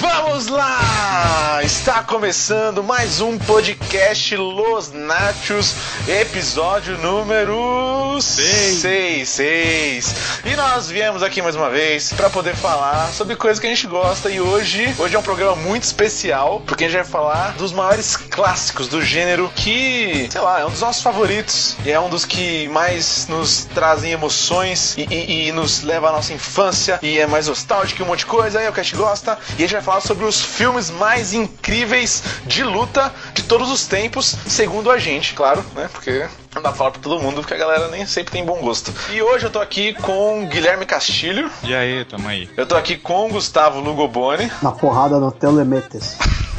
Vamos lá! Está começando mais um podcast Los Nachos, episódio número 6. 6. E nós viemos aqui mais uma vez para poder falar sobre coisas que a gente gosta e hoje, hoje é um programa muito especial, porque a gente vai falar dos maiores clássicos do gênero que, sei lá, é um dos nossos favoritos e é um dos que mais nos trazem emoções e, e, e nos leva à nossa infância e é mais nostálgico e um monte de coisa, aí é o que a gente gosta. E a gente vai falar sobre os filmes mais incríveis de luta de todos os tempos, segundo a gente, claro, né? Porque não dá pra falar pra todo mundo, porque a galera nem sempre tem bom gosto. E hoje eu tô aqui com Guilherme Castilho. E aí, tamo aí. Eu tô aqui com Gustavo Lugoboni. Na porrada no Telemetes.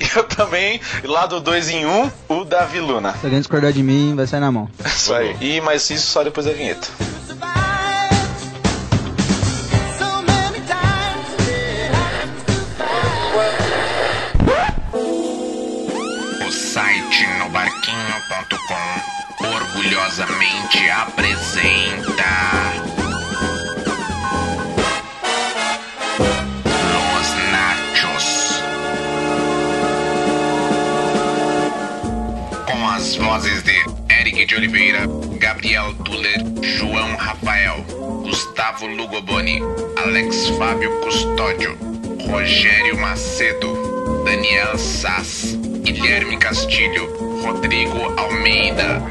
E eu também, lá do 2 em 1, um, o Davi Luna. Se alguém discordar de mim, vai sair na mão. Isso aí. E mais isso só depois da vinheta. Orgulhosamente apresenta Los Nachos com as vozes de Eric de Oliveira, Gabriel Tuller, João Rafael, Gustavo Lugoboni, Alex Fábio Custódio, Rogério Macedo, Daniel Sass, Guilherme Castilho, Rodrigo Almeida.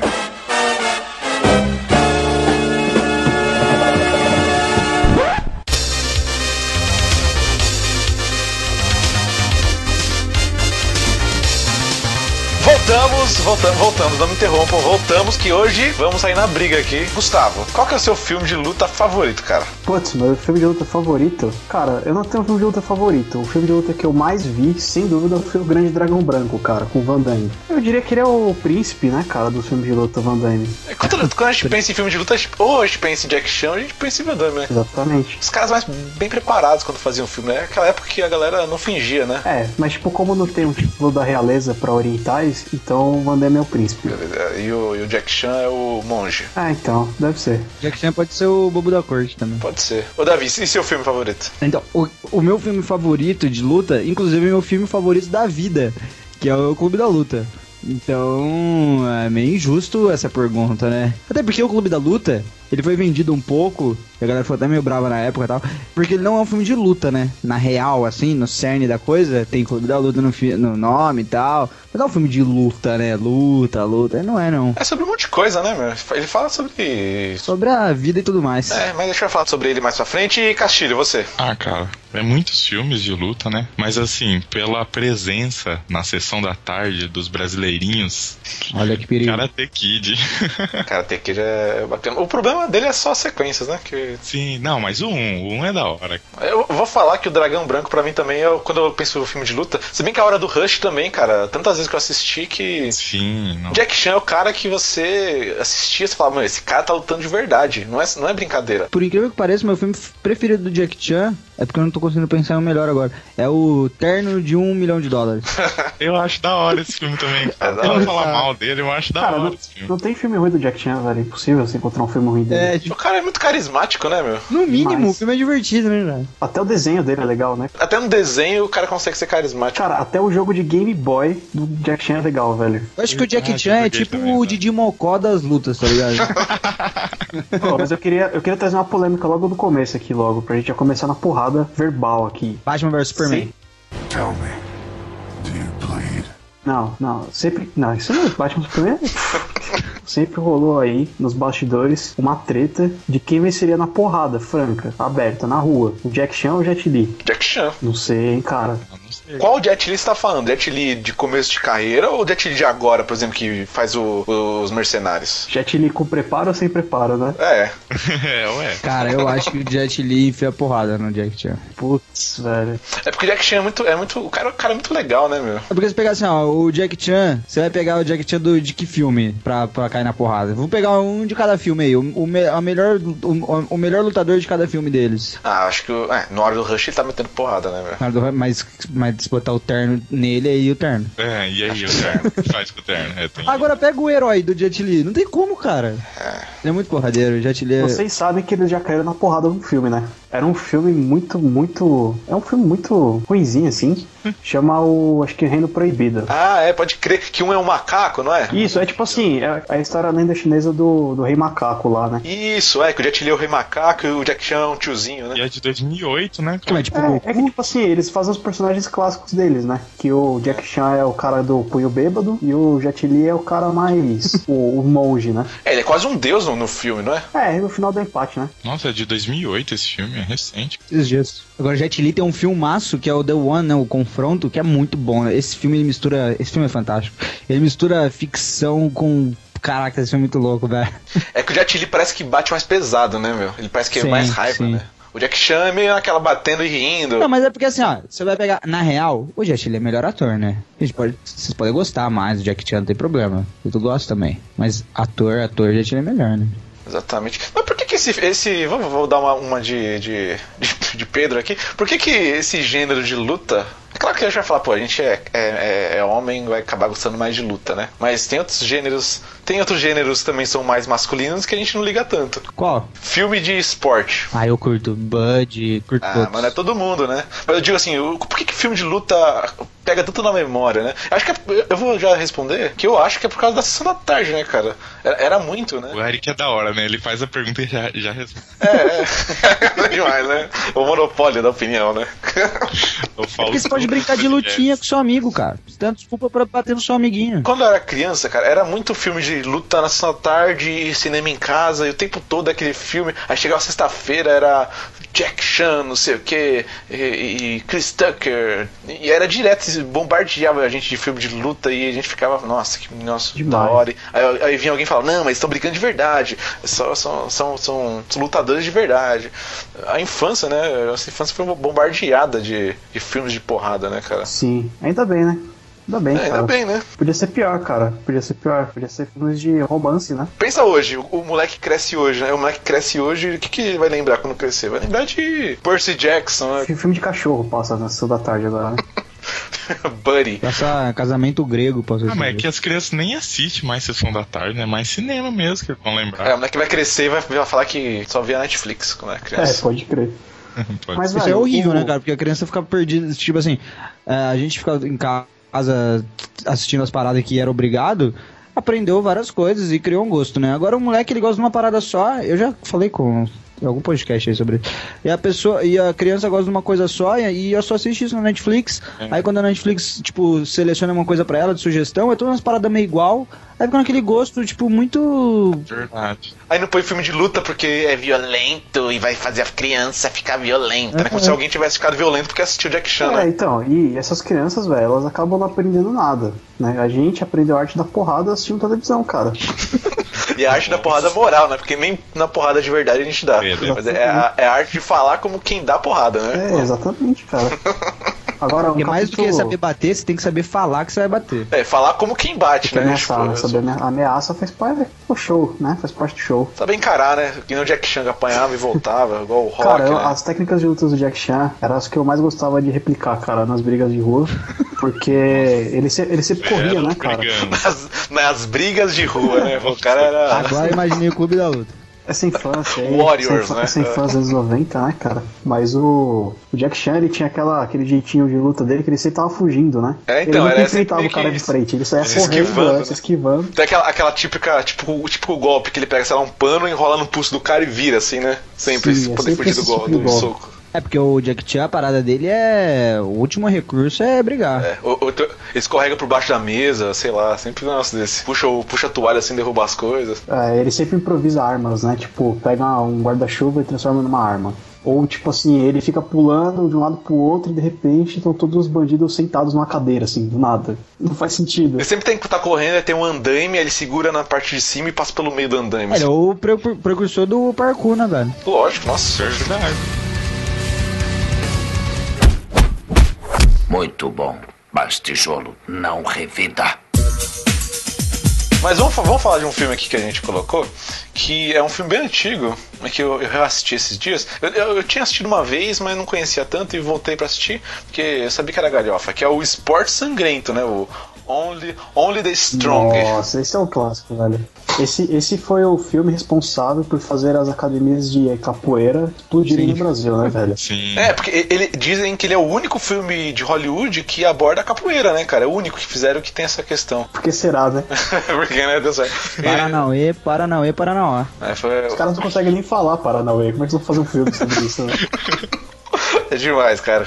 Voltamos, voltamos, voltamos, não me interrompam, voltamos que hoje vamos sair na briga aqui. Gustavo, qual que é o seu filme de luta favorito, cara? Putz, meu filme de luta favorito? Cara, eu não tenho um filme de luta favorito. O filme de luta que eu mais vi, sem dúvida, foi o Grande Dragão Branco, cara, com o Van Damme. Eu diria que ele é o príncipe, né, cara, do filme de luta Van Damme. É, Quando, quando a gente pensa em filme de luta, ou a gente pensa em Jack Chan, a gente pensa em Van Damme, né? Exatamente. Os caras mais bem preparados quando faziam filme, né? Aquela época que a galera não fingia, né? É, mas tipo, como não tem um título da realeza pra orientais, então o Van Damme é o príncipe. E o, e o Jack Chan é o monge. Ah, então, deve ser. Jack Chan pode ser o bobo da corte também. Pode ser. Ô, Davi, e seu filme favorito? Então, o, o meu filme favorito de luta, inclusive é meu filme favorito da vida, que é o Clube da Luta. Então, é meio injusto essa pergunta, né? Até porque o Clube da Luta, ele foi vendido um pouco, e a galera foi até meio brava na época e tal, porque ele não é um filme de luta, né? Na real, assim, no cerne da coisa, tem Clube da Luta no, no nome e tal, mas não é um filme de luta, né? Luta, luta, não é não. É sobre um monte de coisa, né, meu? Ele fala sobre. Sobre a vida e tudo mais. É, mas deixa eu falar sobre ele mais pra frente. E Castilho, você? Ah, cara, é muitos filmes de luta, né? Mas assim, pela presença na sessão da tarde dos brasileirinhos, Olha que perigo. Karate Kid. Que já é bacana. O problema dele é só as sequências, né? Que Sim, não, mas o 1, o 1 é da hora. Eu vou falar que o Dragão Branco pra mim também é quando eu penso no filme de luta. Se bem que a hora do Rush também, cara, tantas vezes que eu assisti que. Sim, não. Jack Chan é o cara que você assistia e você falava, mano, esse cara tá lutando de verdade, não é, não é brincadeira. Por incrível que pareça, meu filme preferido do Jack Chan é porque eu não tô conseguindo pensar em um melhor agora. É o Terno de um milhão de dólares. Eu acho da hora esse filme também. É da Eu não falar mal dele, eu acho da Cara, hora não, esse filme. não tem filme ruim do Jack Chan, velho. É impossível você encontrar um filme ruim dele. É, O tipo, cara é muito carismático, né, meu? no mínimo, Mas- o filme é divertido, né, velho? Até o desenho dele é legal, né? Até no desenho o cara consegue ser carismático. Cara, até o jogo de Game Boy do Jack Chan é legal, velho. Eu acho que o Jack Ah, Chan é tipo também, o? Didi Mocó das lutas, tá ligado? Pô, mas eu queria, eu queria trazer uma polêmica logo do começo aqui, logo, pra gente já começar na porrada verbal aqui. Batman vs Superman. Tell me, do you bleed? Não, não, sempre. Não, isso não é Batman Superman. sempre rolou aí nos bastidores uma treta de quem venceria na porrada, franca, aberta, na rua. O Jack Chan ou o Jet Li? Jack Chan. Não sei, hein, cara. Qual Jet Li você tá falando? Jet Li de começo de carreira ou Jet Li de agora, por exemplo, que faz o- os mercenários? Jet Li com preparo ou sem preparo, né? É, é, ué. Cara, eu acho que o Jet Li enfia porrada no Jack Chan. Putz, velho. é porque o Jack Chan é muito. É muito o, cara, o cara é muito legal, né, meu? É porque você pegar assim, ó, o Jack Chan, você vai pegar o Jack Chan do, de que filme pra, pra cair na porrada. Vou pegar um de cada filme aí. O, o, me- a melhor, o, o melhor lutador de cada filme deles. Ah, acho que é, no hora do Rush ele tá metendo porrada, né, velho? Mas, mas se botar o terno nele aí, o terno. É, e aí o terno? Faz com o terno. É, tem... Agora pega o herói do Jet Li. Não tem como, cara. Ele é muito porradeiro. O Jet Li é... Vocês sabem que eles já caíram na porrada no filme, né? Era um filme muito, muito. É um filme muito ruimzinho, assim. Chama o. Acho que Reino Proibido. Ah, é, pode crer que um é um macaco, não é? Isso, é tipo assim, é a história lenda chinesa do, do Rei Macaco lá, né? Isso, é, que o Jet Li é o rei macaco e o Jack Chan é um tiozinho, né? E é de 2008, né? Como é, tipo, É, é que tipo assim, eles fazem os personagens clássicos deles, né? Que o Jack Chan é o cara do punho bêbado e o Jet Li é o cara mais. o, o monge, né? É, ele é quase um deus no, no filme, não é? É, no final do empate, né? Nossa, é de 2008 esse filme, é recente. esses dias. Agora, Jet Li tem um filmaço que é o The One, né? O Confronto, que é muito bom. Esse filme, ele mistura... Esse filme é fantástico. Ele mistura ficção com... Caraca, esse filme é muito louco, velho. É que o Jet Li parece que bate mais pesado, né, meu? Ele parece que é Sim, mais raiva, sim. né? O Jack Chan é meio aquela batendo e rindo. Não, mas é porque assim, ó, você vai pegar. Na real, o Jet Li é melhor ator, né? A gente pode. Vocês podem gostar mais do Jack Chan, não tem problema. Eu tu gosto também. Mas ator, ator, Jet Li é melhor, né? Exatamente. Mas por que que esse... esse vamos, vou dar uma, uma de, de, de, Pedro aqui. Por que que esse gênero de luta... Claro que a gente vai falar, pô, a gente é, é, é- é homem, vai acabar gostando mais de luta, né? Mas tem outros gêneros... Tem outros gêneros que também são mais masculinos que a gente não liga tanto. Qual? Filme de esporte. Ah, eu curto Bud, curto Ah, todos. mas não é todo mundo, né? Mas eu digo assim, por que, que filme de luta pega tanto na memória, né? Acho que é- eu vou já responder que eu acho que é por causa da sessão da tarde, né, cara? Era, era muito, né? O Eric é da hora, né? Ele faz a pergunta e já, já responde. É, é. demais, né? O monopólio da opinião, né? Eu falo Porque você pode brincar de lutinha com seu amigo, cara. Você dá desculpa pra bater no seu amiguinho. Quando eu era criança, cara, era muito filme de luta na sessão da tarde, cinema em casa, e o tempo todo aquele filme. Aí chegava sexta-feira, era Jack Chan, não sei o que, e, Chris Tucker. E era direto, bombardeava a gente de filme de luta e a gente ficava, nossa, que nossa, da Demais. hora. Aí, aí vinha alguém e falava, não, mas estão brincando de verdade, são, são, são, são lutadores de verdade. A infância, né? A nossa infância foi bombardeada de, de filmes de porrada, né, cara? Sim, ainda bem, né? Ainda bem, É, cara. ainda bem, né? Podia ser pior, cara. Podia ser pior. Podia ser filmes de romance, né? Pensa hoje, o, o moleque cresce hoje, né? O moleque cresce hoje, o que, que ele vai lembrar quando crescer? Vai lembrar de Percy Jackson, né? Filme de cachorro passa na sessão da tarde agora, né? Buddy. Passa casamento grego, posso Ah, dizer. mas é que as crianças nem assistem mais Sessão da Tarde, né? Mais cinema mesmo que vão lembrar. É, o moleque vai crescer e vai, vai falar que só via Netflix quando é É, criança. pode crer. Pode Mas. Isso é horrível, o- né, cara? Porque a criança fica perdida. Tipo assim, é, a gente fica em casa assistindo as paradas que era obrigado, aprendeu várias coisas e criou um gosto, né? Agora o moleque ele gosta de uma parada só. Eu já falei com algum podcast aí sobre isso. E a pessoa e a criança gosta de uma coisa só e, eu só assisto isso na Netflix. Aí quando a Netflix, tipo, seleciona uma coisa pra ela de sugestão, é todas umas paradas meio igual. Aí fica naquele gosto, tipo, muito. Verdade. Aí não põe filme de luta porque é violento e vai fazer a criança ficar violenta, né? Como se alguém tivesse ficado violento porque assistiu Jack Chan, É, né? então, e essas crianças, velho, elas acabam não aprendendo nada, né? A gente aprendeu a arte da porrada assistindo televisão, cara. E a arte da porrada moral, né? Porque nem na porrada de verdade a gente dá. É, né? Mas é a, é a arte de falar como quem dá porrada, né? É, exatamente, cara. Agora, um mais do que capítulo- saber bater, você tem que saber falar que você vai bater. É, falar como quem bate, né? ameaçar, né? Tipo, Saber amea- ameaça faz parte do show, né? Faz parte do show. Saber encarar, né? Que nem o Jack Chan apanhava e voltava, igual o Rock, Cara, eu- né? as técnicas de lutas do Jack Chan eram as que eu mais gostava de replicar, cara, nas brigas de rua. Porque ele, se- ele sempre corria, né, cara? Nas, nas brigas de rua, né? O cara era. Agora imaginei o clube da luta. Essa infância aí. Warriors, essa, né? Essa infância dos 90, né, cara? Mas o, o Jack Chan, ele tinha aquela, aquele jeitinho de luta dele que ele sempre tava fugindo, né? É, então, ele nunca enfrentava o cara de frente, ele saía se correndo, esquivando, né, se esquivando. Tem aquela, aquela típica, tipo, o típico golpe que ele pega, sei lá, um pano, enrola no pulso do cara e vira, assim, né? Sempre, Sim, é poder sempre fugir do, esse gol, tipo do golpe. soco. É porque o Jack Chan, a parada dele é. O último recurso é brigar. É, ou- escorrega por baixo da mesa, sei lá, sempre um negócio desse. Puxa, o- puxa a toalha assim, derruba as coisas. É, ele sempre improvisa armas, né? Tipo, pega um guarda-chuva e transforma numa arma. Ou, tipo assim, ele fica pulando de um lado pro outro e de repente estão todos os bandidos sentados numa cadeira, assim, do nada. Não faz sentido. Ele sempre tem que estar correndo, aí tem um andaime, ele segura na parte de cima e passa pelo meio do andaime. Ele é o pre- pre- precursor do parkour, né, velho? Lógico, nossa. Verdade. Muito bom, mas tijolo não revida. Mas vamos, vamos falar de um filme aqui que a gente colocou, que é um filme bem antigo, que eu, eu reassisti esses dias. Eu, eu, eu tinha assistido uma vez, mas não conhecia tanto e voltei pra assistir, porque eu sabia que era galhofa, que é o Esporte Sangrento, né? O Only, Only the Strong. Nossa, esse é um clássico, velho. Esse, esse foi o filme responsável por fazer as academias de capoeira explodirem no Brasil, né, velho? Sim. É, porque ele, dizem que ele é o único filme de Hollywood que aborda a capoeira, né, cara? É o único que fizeram que tem essa questão. Por que será, né? porque, né, deu certo. Paranauê, Paranauê, Paranauá. É, foi, Os caras não conseguem nem falar Paranauê. Como é que eles vão fazer um filme sobre isso? Né? É demais, cara.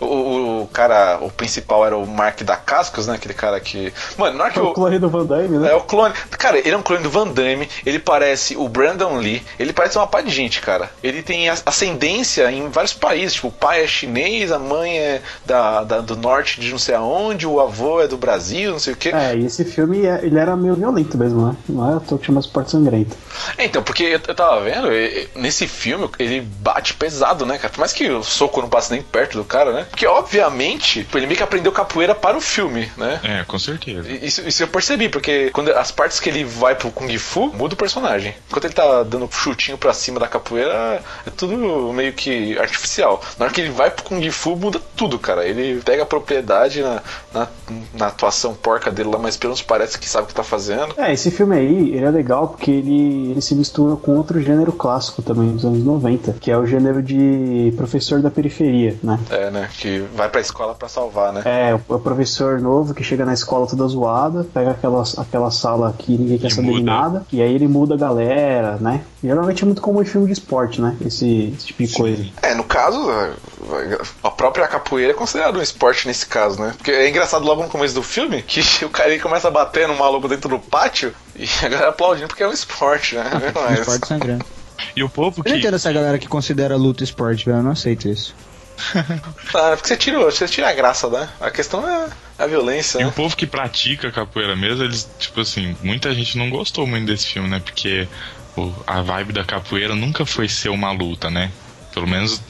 O, o, o cara, o principal era o Mark da Cascos, né? Aquele cara que. Mano, na hora que É o clone do Van Damme, né? É o clone. Cara, ele é um clone do Van Damme, ele parece o Brandon Lee, ele parece uma pá de gente, cara. Ele tem ascendência em vários países, tipo, o pai é chinês, a mãe é da, da- do norte de não sei aonde, o avô é do Brasil, não sei o quê. É, e esse filme, é- ele era meio violento mesmo, né? Não é à toa que chama Esporte Sangrento. É, Então, porque eu, eu tava vendo, nesse filme ele bate pesado, né, cara? Por mais que o soco não passe nem perto do cara, né? Porque, obviamente, ele meio que aprendeu capoeira para o filme, né? É, com certeza. Isso, isso eu percebi, porque quando as partes que ele vai pro Kung Fu, muda o personagem. Enquanto ele tá dando chutinho pra cima da capoeira, é tudo meio que artificial. Na hora que ele vai pro Kung Fu, muda tudo, cara. Ele pega a propriedade na, na, na atuação porca dele lá, mas pelo menos parece que sabe o que tá fazendo. É, esse filme aí, ele é legal porque ele, ele se mistura com outro gênero clássico também dos anos 90, que é o gênero de professor da periferia, né? É, né? Que vai pra escola pra salvar, né? É, o professor novo que chega na escola toda zoada, pega aquela, aquela sala que ninguém quer E saber de muda. nada, e aí ele muda a galera, né? Geralmente é muito comum em filme de esporte, né? Esse, esse tipo de coisa. É, no caso, a própria capoeira é considerada um esporte nesse caso, né? Porque é engraçado logo no começo do filme que o cara ele começa a bater no maluco dentro do pátio e a galera aplaudindo porque é um esporte, né? Mas- Esporte sangrando. E o povo Eu não que. entendo essa galera que considera luta esporte, velho. Eu não aceito isso. Ah, porque você tira, você tira a graça, né? A questão é a violência, E né? o povo que pratica capoeira mesmo, eles, tipo assim, muita gente não gostou muito desse filme, né? Porque a vibe da capoeira nunca foi ser uma luta, né? Pelo menos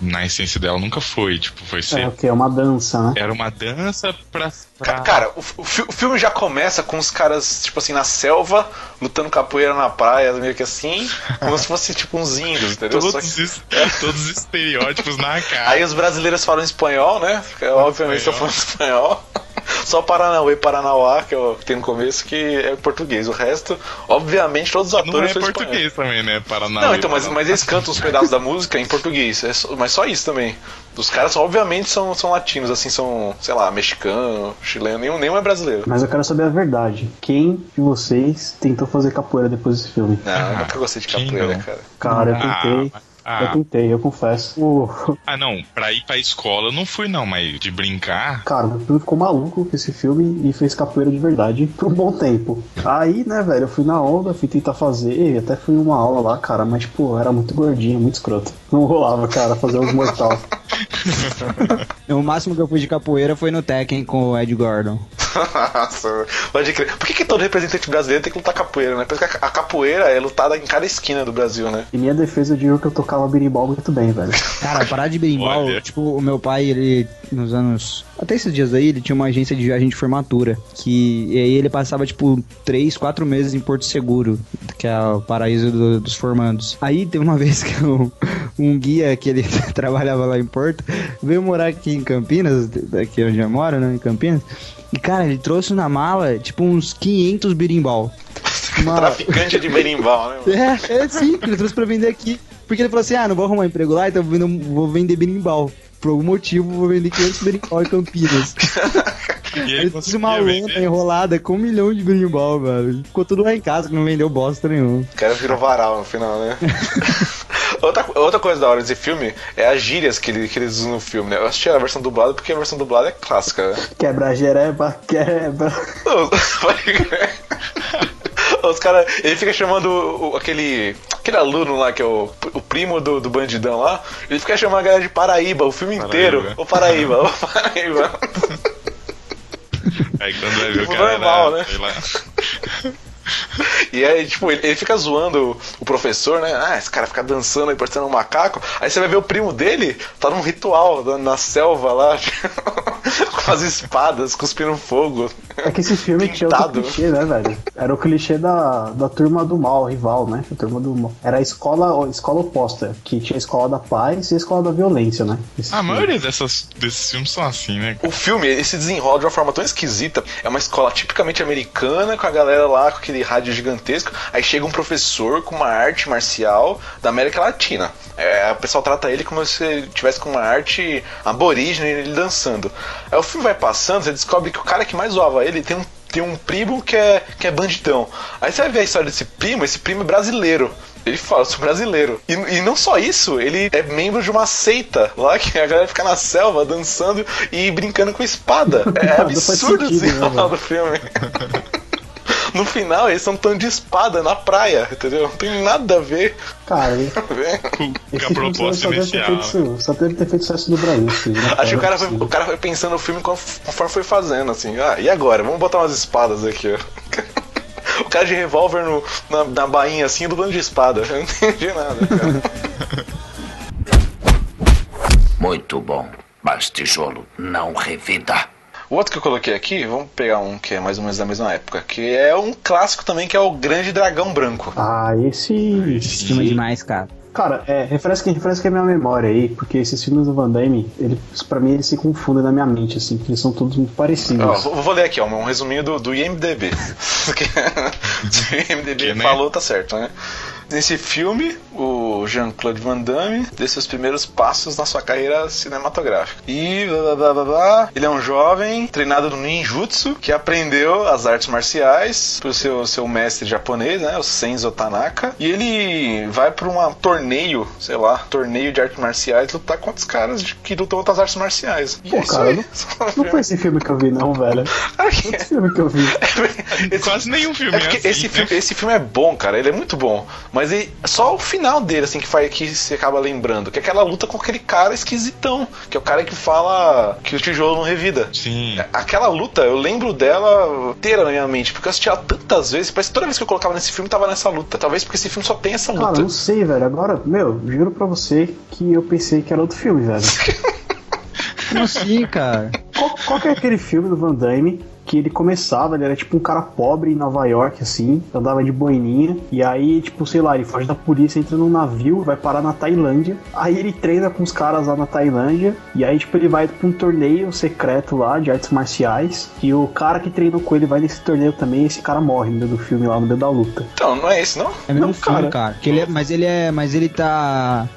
na essência dela nunca foi. Tipo, foi ser. É o que? É uma dança, né? Era uma dança pra. Pra... Cara, o, o o filme já começa com os caras, tipo assim, na selva, lutando capoeira na praia, meio que assim, como se fosse tipo uns índios, entendeu? Todos, que- es- todos os estereótipos na cara. Aí os brasileiros falam espanhol, né? Obviamente estão falando espanhol. Só Paranauê e Paranauá, que é o que tem no começo, que é português. O resto, obviamente, todos os não atores é são português também, né? Paraná. Não, então, mas, mas eles cantam os pedaços da música em português. é só- mas só isso também. Os caras, obviamente, são, são latinos, assim, são, sei lá, mexicano, chileno, nenhum, nenhum é brasileiro. Mas eu quero saber a verdade. Quem de vocês tentou fazer capoeira depois desse filme? Não, eu nunca gostei de capoeira, não? cara. Cara, eu Ah, tentei. ah. Eu tentei, eu confesso. Ah, não, pra ir pra escola eu não fui, não, mas de brincar. Cara, meu primo ficou maluco com esse filme e fez capoeira de verdade por um bom tempo. Aí, né, velho, eu fui na onda, fui tentar fazer, até fui numa aula lá, cara, mas, pô, era muito gordinho, muito escroto. Não rolava, cara, fazer os mortal. O máximo que eu fui de capoeira foi no Tekken com o Ed Gordon. Nossa, pode crer. Por que, que todo representante brasileiro tem que lutar capoeira, né? Porque a a capoeira é lutada em cada esquina do Brasil, né? Em minha defesa, eu digo que eu tocava berimbau muito bem, velho. Cara, parar de berimbau, Olha. tipo, o meu pai, ele, nos anos. Até esses dias aí, ele tinha uma agência de viagem de formatura. Que. E aí ele passava, tipo, três, quatro meses em Porto Seguro, que é o paraíso do- dos formandos. Aí teve uma vez que um, um guia que ele trabalhava lá em Porto veio morar aqui em Campinas, daqui onde eu moro, né? Em Campinas. E, cara, ele trouxe na mala, tipo, uns 500 berimbau. Uma- Traficante de berimbau, né? é, é sim, ele trouxe pra vender aqui. Porque ele falou assim: ah, não vou arrumar emprego lá, então vou vender, vou vender berimbau. Por algum motivo, vou vender 500 berimbau em Campinas. Ele ele trouxe uma vender. enrolada com um milhão de berimbau, velho. Ficou tudo lá em casa que não vendeu bosta nenhuma. O cara virou varal no final, né? outra, outra coisa da hora desse filme é as gírias que, ele, que eles usam no filme, né? Eu assisti a versão dublada porque a versão dublada é clássica, né? Quebra jereba, quebra. Os caras, ele fica chamando o- aquele aquele aluno lá que é o, o primo do, do bandidão lá, ele fica chamando a galera de Paraíba o filme Paraíba. inteiro. Ô Paraíba, ô Paraíba. Aí quando vai ver o Tipo, cara normal, era, né? E aí, tipo, ele, ele fica zoando o professor, né? Ah, esse cara fica dançando aí parecendo um macaco. Aí você vai ver o primo dele, tá num ritual na, na selva lá, com as espadas, cuspindo fogo. É que esse filme tinha outro Pintado. clichê, né, velho? Era o clichê da, da turma do mal, rival, né? A turma do mal. Era a escola, a escola oposta, que tinha a escola da paz e a escola da violência, né? Esse A filme. maioria dessas, desses filmes são assim, né? O filme, ele se desenrola de uma forma tão esquisita. É uma escola tipicamente americana, com a galera lá com aquele rádio gigantesco. Aí chega um professor com uma arte marcial da América Latina. É, o pessoal trata ele como se ele tivesse com uma arte aborígene ele dançando. Aí o filme vai passando, você descobre que o cara que mais zoava ele tem um, tem um primo que é, que é bandidão. Aí você vai ver a história desse primo, esse primo é brasileiro. Ele fala, eu sou brasileiro. E, e não só isso, ele é membro de uma seita lá que a galera fica na selva dançando e brincando com espada. É absurdo sentido, esse né, do filme. No final, eles estão tão de espada na praia, entendeu? Não tem nada a ver. Cara, Com esse a filme proposta só deve, feito, só deve ter feito sucesso no Brasil. sim, né, Acho que o cara, foi, o cara foi pensando no filme conf- conforme foi fazendo, assim. Ah, e agora? Vamos botar umas espadas aqui, ó. O cara de revólver no- na, na bainha, assim, lutando de espada. Eu não entendi nada, cara. Muito bom, mas tijolo não revida. O outro que eu coloquei aqui, vamos pegar um que é mais ou menos da mesma época, que é um clássico também, que é o Grande Dragão Branco. Ah, esse. Esse filme é demais, cara. Cara, é, refresca, refresca a minha memória aí, porque esses filmes do Van Damme, ele, pra mim, eles se confundem na minha mente, assim, porque eles são todos muito parecidos. Ó, vou, vou ler aqui, ó, um resuminho do, do IMDB. Se o IMDB Que, né? falou, tá certo, né? Nesse filme, o Jean-Claude Van Damme deu seus primeiros passos na sua carreira cinematográfica. E blá, blá, blá, blá, blá, ele é um jovem treinado no ninjutsu que aprendeu as artes marciais pro seu, seu mestre japonês, né, o Senzo Tanaka. E ele vai pra um torneio, sei lá, torneio de artes marciais lutar contra os caras de- que lutam outras artes marciais. E Pô, é cara, aí. Não foi esse filme que eu vi, não, velho. Esse filme que eu vi. Esse- Quase nenhum filme É porque assim, esse, né? filme, esse filme é bom, cara. Ele é muito bom. Mas ele- só o final dele, assim, que, faz, que você acaba lembrando. Que é aquela luta com aquele cara esquisitão. Que é o cara que fala que o tijolo não revida. Sim. Aquela luta, eu lembro dela inteira na minha mente. Porque eu assisti ela tantas vezes. Parece que toda vez que eu colocava nesse filme, tava nessa luta. Talvez porque esse filme só tem essa Cara, luta. não sei, velho. Agora, meu, juro pra você que eu pensei que era outro filme, velho. Como assim, cara? Qual, qual que é aquele filme do Van Damme que ele começava, ele era tipo um cara pobre em Nova York, assim, andava de boininha, e aí, tipo, sei lá, ele foge da polícia, entra num navio, vai parar na Tailândia, aí ele treina com os caras lá na Tailândia, e aí, tipo, ele vai pra um torneio secreto lá de artes marciais, e o cara que treinou com ele vai nesse torneio também, e esse cara morre no meio do filme lá, no meio da luta. Então, não é esse, não? É mesmo Não, filme, cara. cara. Que ele é- mas ele é. Mas ele tá.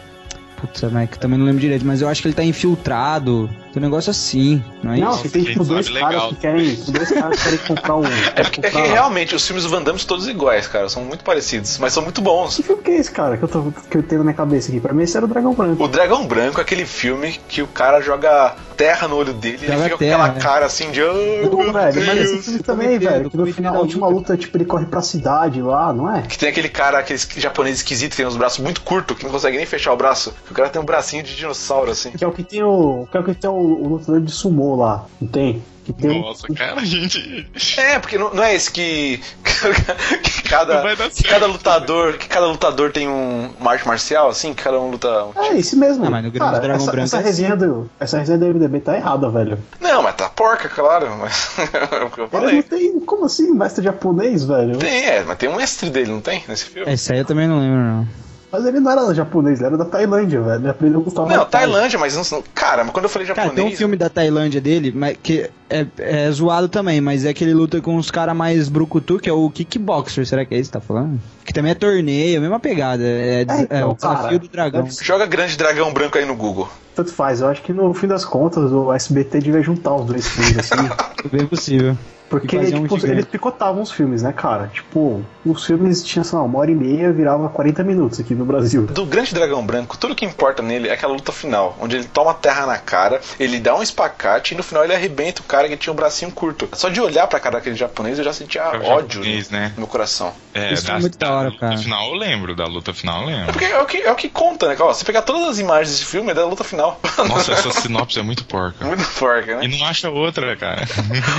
Putz, mas que também não lembro direito, mas eu acho que ele tá infiltrado. Tem um negócio assim, não é Não, isso? que tem, tipo, dois caras legal. que querem, dois caras que querem comprar um... É porque é que realmente os filmes do Van Damme são todos iguais, cara. São muito parecidos, mas são muito bons. Que filme que é esse, cara, que eu, tô, que eu tenho na minha cabeça aqui? Pra mim esse era o Dragão Branco. O Dragão Branco é aquele filme que o cara joga terra no olho dele e ele fica terra, com aquela né? cara assim de. "Ai, Pô, meu velho, mas Deus." esse filme também, velho, que no final, a última luta, tipo, ele corre pra cidade lá, não é? Que tem aquele cara, aquele japonês esquisito que tem os braços muito curtos, que não consegue nem fechar o braço. Que o cara tem um bracinho de dinossauro, assim. Que é o que tem o. Que é o que tem o, o lutador de sumô lá, não tem? Que tem um- Nossa, cara, gente. É, porque não, não é esse que. que cada, que cada lutador. Que cada lutador tem um, uma arte marcial, assim, que cada um luta. É, esse mesmo. Ah, mas no Cara, Dragão essa, Branco essa é resenha do. Essa resenha do MDB tá errada, velho. Não, mas tá porca, claro. Mas é o que eu Ele não falei. tem. Como assim, mestre japonês, velho? Tem, é, mas tem um mestre dele, não tem? Nesse filme? Esse aí eu também não lembro, não. Mas ele não era japonês, ele era da Tailândia, velho. Ele aprendeu a lutar Não, Tailândia, mas não. Cara, mas quando eu falei Cara, japonês. tem um filme da Tailândia dele, mas que é, é zoado também, mas é que ele luta com os caras mais brucutu, que é o Kickboxer, será que é isso que tá falando? Que também é torneio, a mesma pegada. É, É, então, é o desafio cara, do dragão. Joga Grande Dragão Branco aí no Google. Tanto faz, eu acho que no fim das contas o SBT devia juntar os dois filmes, assim. Bem possível. Porque um tipo, eles picotavam os filmes, né, cara? Tipo, os filmes tinham, sei lá, uma hora e meia, virava 40 minutos aqui no Brasil. Do Grande Dragão Branco, tudo que importa nele é aquela luta final, onde ele toma terra na cara, ele dá um espacate e no final ele arrebenta o cara que tinha um bracinho curto. Só de olhar pra cara daquele japonês eu já sentia É o ódio japonês, no, né? no meu coração. É, Isso da, foi muito da hora, cara. final eu lembro, da luta final eu É lembro. porque é o que, é o que conta, né? Ó, você pegar todas as imagens desse filme é da luta final. Nossa, essa sinopse é muito porca. Muito forte, né? E não acha outra, cara.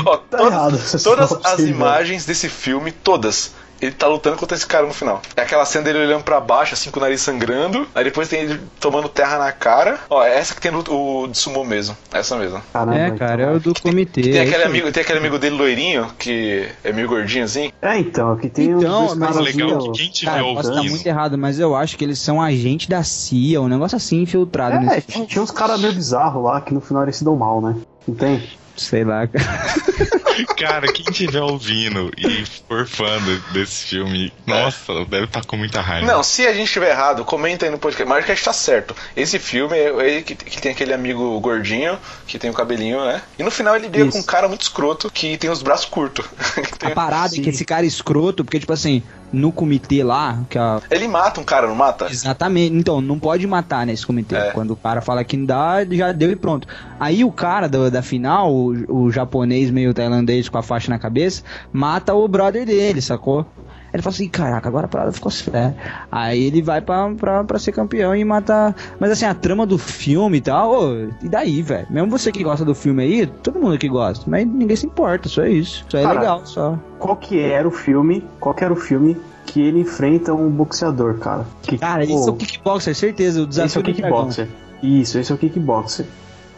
Ó, Tá todas, errado. Todas as possível. imagens desse filme, todas. Ele tá lutando contra esse cara no final. É aquela cena dele olhando pra baixo, assim, com o nariz sangrando. Aí depois tem ele tomando terra na cara. Ó, é essa que tem no, o de sumô mesmo. Essa mesmo. Caramba, É, então. cara, é o do comitê. Tem é aquele, isso aí. amigo, tem aquele amigo dele loirinho, que é meio gordinho assim. É, então, aqui tem os Então, dois mas legal meio- que quem tiver Cara, ouvindo. muito errado, mas eu acho que eles são agentes da CIA, um negócio assim infiltrado É, nesse tinha tinha uns caras meio bizarros lá que no final eles se dão mal, né? Não tem? Sei lá, cara. Cara, quem estiver ouvindo e for fã de- desse filme, nossa, deve estar com muita raiva. Não, se a gente estiver errado, comenta aí no podcast. Mas acho que a gente tá certo. Esse filme é ele que, que tem aquele amigo gordinho, que tem o cabelinho, né? E no final ele Isso. com um cara muito escroto, que tem os braços curtos. Que tem- A parada é que esse cara é escroto, porque, tipo assim, no comitê lá, que a... Ele mata um cara, não mata? Exatamente. Então, não pode matar nesse comitê. É. Quando o cara fala que não dá, já deu e pronto. Aí o cara do- da final, o, o japonês meio tailandês com a faixa na cabeça, mata o brother dele, sacou? Ele fala assim, caraca, agora a parada ficou séria. Aí ele vai pra, pra, pra ser campeão e mata. Mas assim, a trama do filme e tal, ô, e daí, velho? Mesmo você que gosta do filme aí, todo mundo que gosta, mas ninguém se importa, só é isso. Só é Cara, legal, só. Qual que era o filme? Qual que era o filme que ele enfrenta um boxeador, cara? Que, Cara, pô, esse é o kickboxer, certeza. O esse é desafio o kickboxer. Isso, esse é o kickboxer.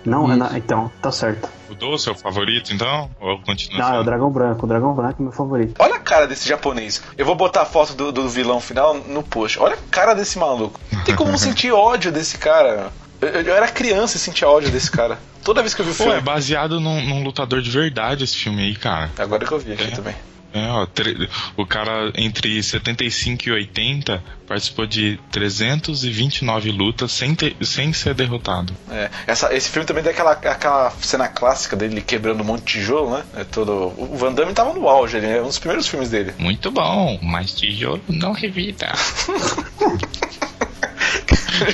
Não, é na... então, tá certo. O seu favorito, então? Ou continua Não, é o dragão branco. O dragão branco é meu favorito. Olha a cara desse japonês. Eu vou botar a foto do, do vilão final no post. Olha a cara desse maluco. Não tem como sentir ódio desse cara. Eu, eu- era criança e sentia ódio desse cara. Toda vez que eu vi o Pô, filme. é baseado num, num lutador de verdade esse filme aí, cara. Agora que eu vi aqui É. também. É, ó, o cara entre 75 e 80 participou de 329 lutas sem, ter- sem ser derrotado. É, essa- esse filme também tem aquela, aquela cena clássica dele quebrando um monte de tijolo, né? É todo, o Van Damme tava no auge, ele é um dos primeiros filmes dele. Muito bom, mas tijolo não revida.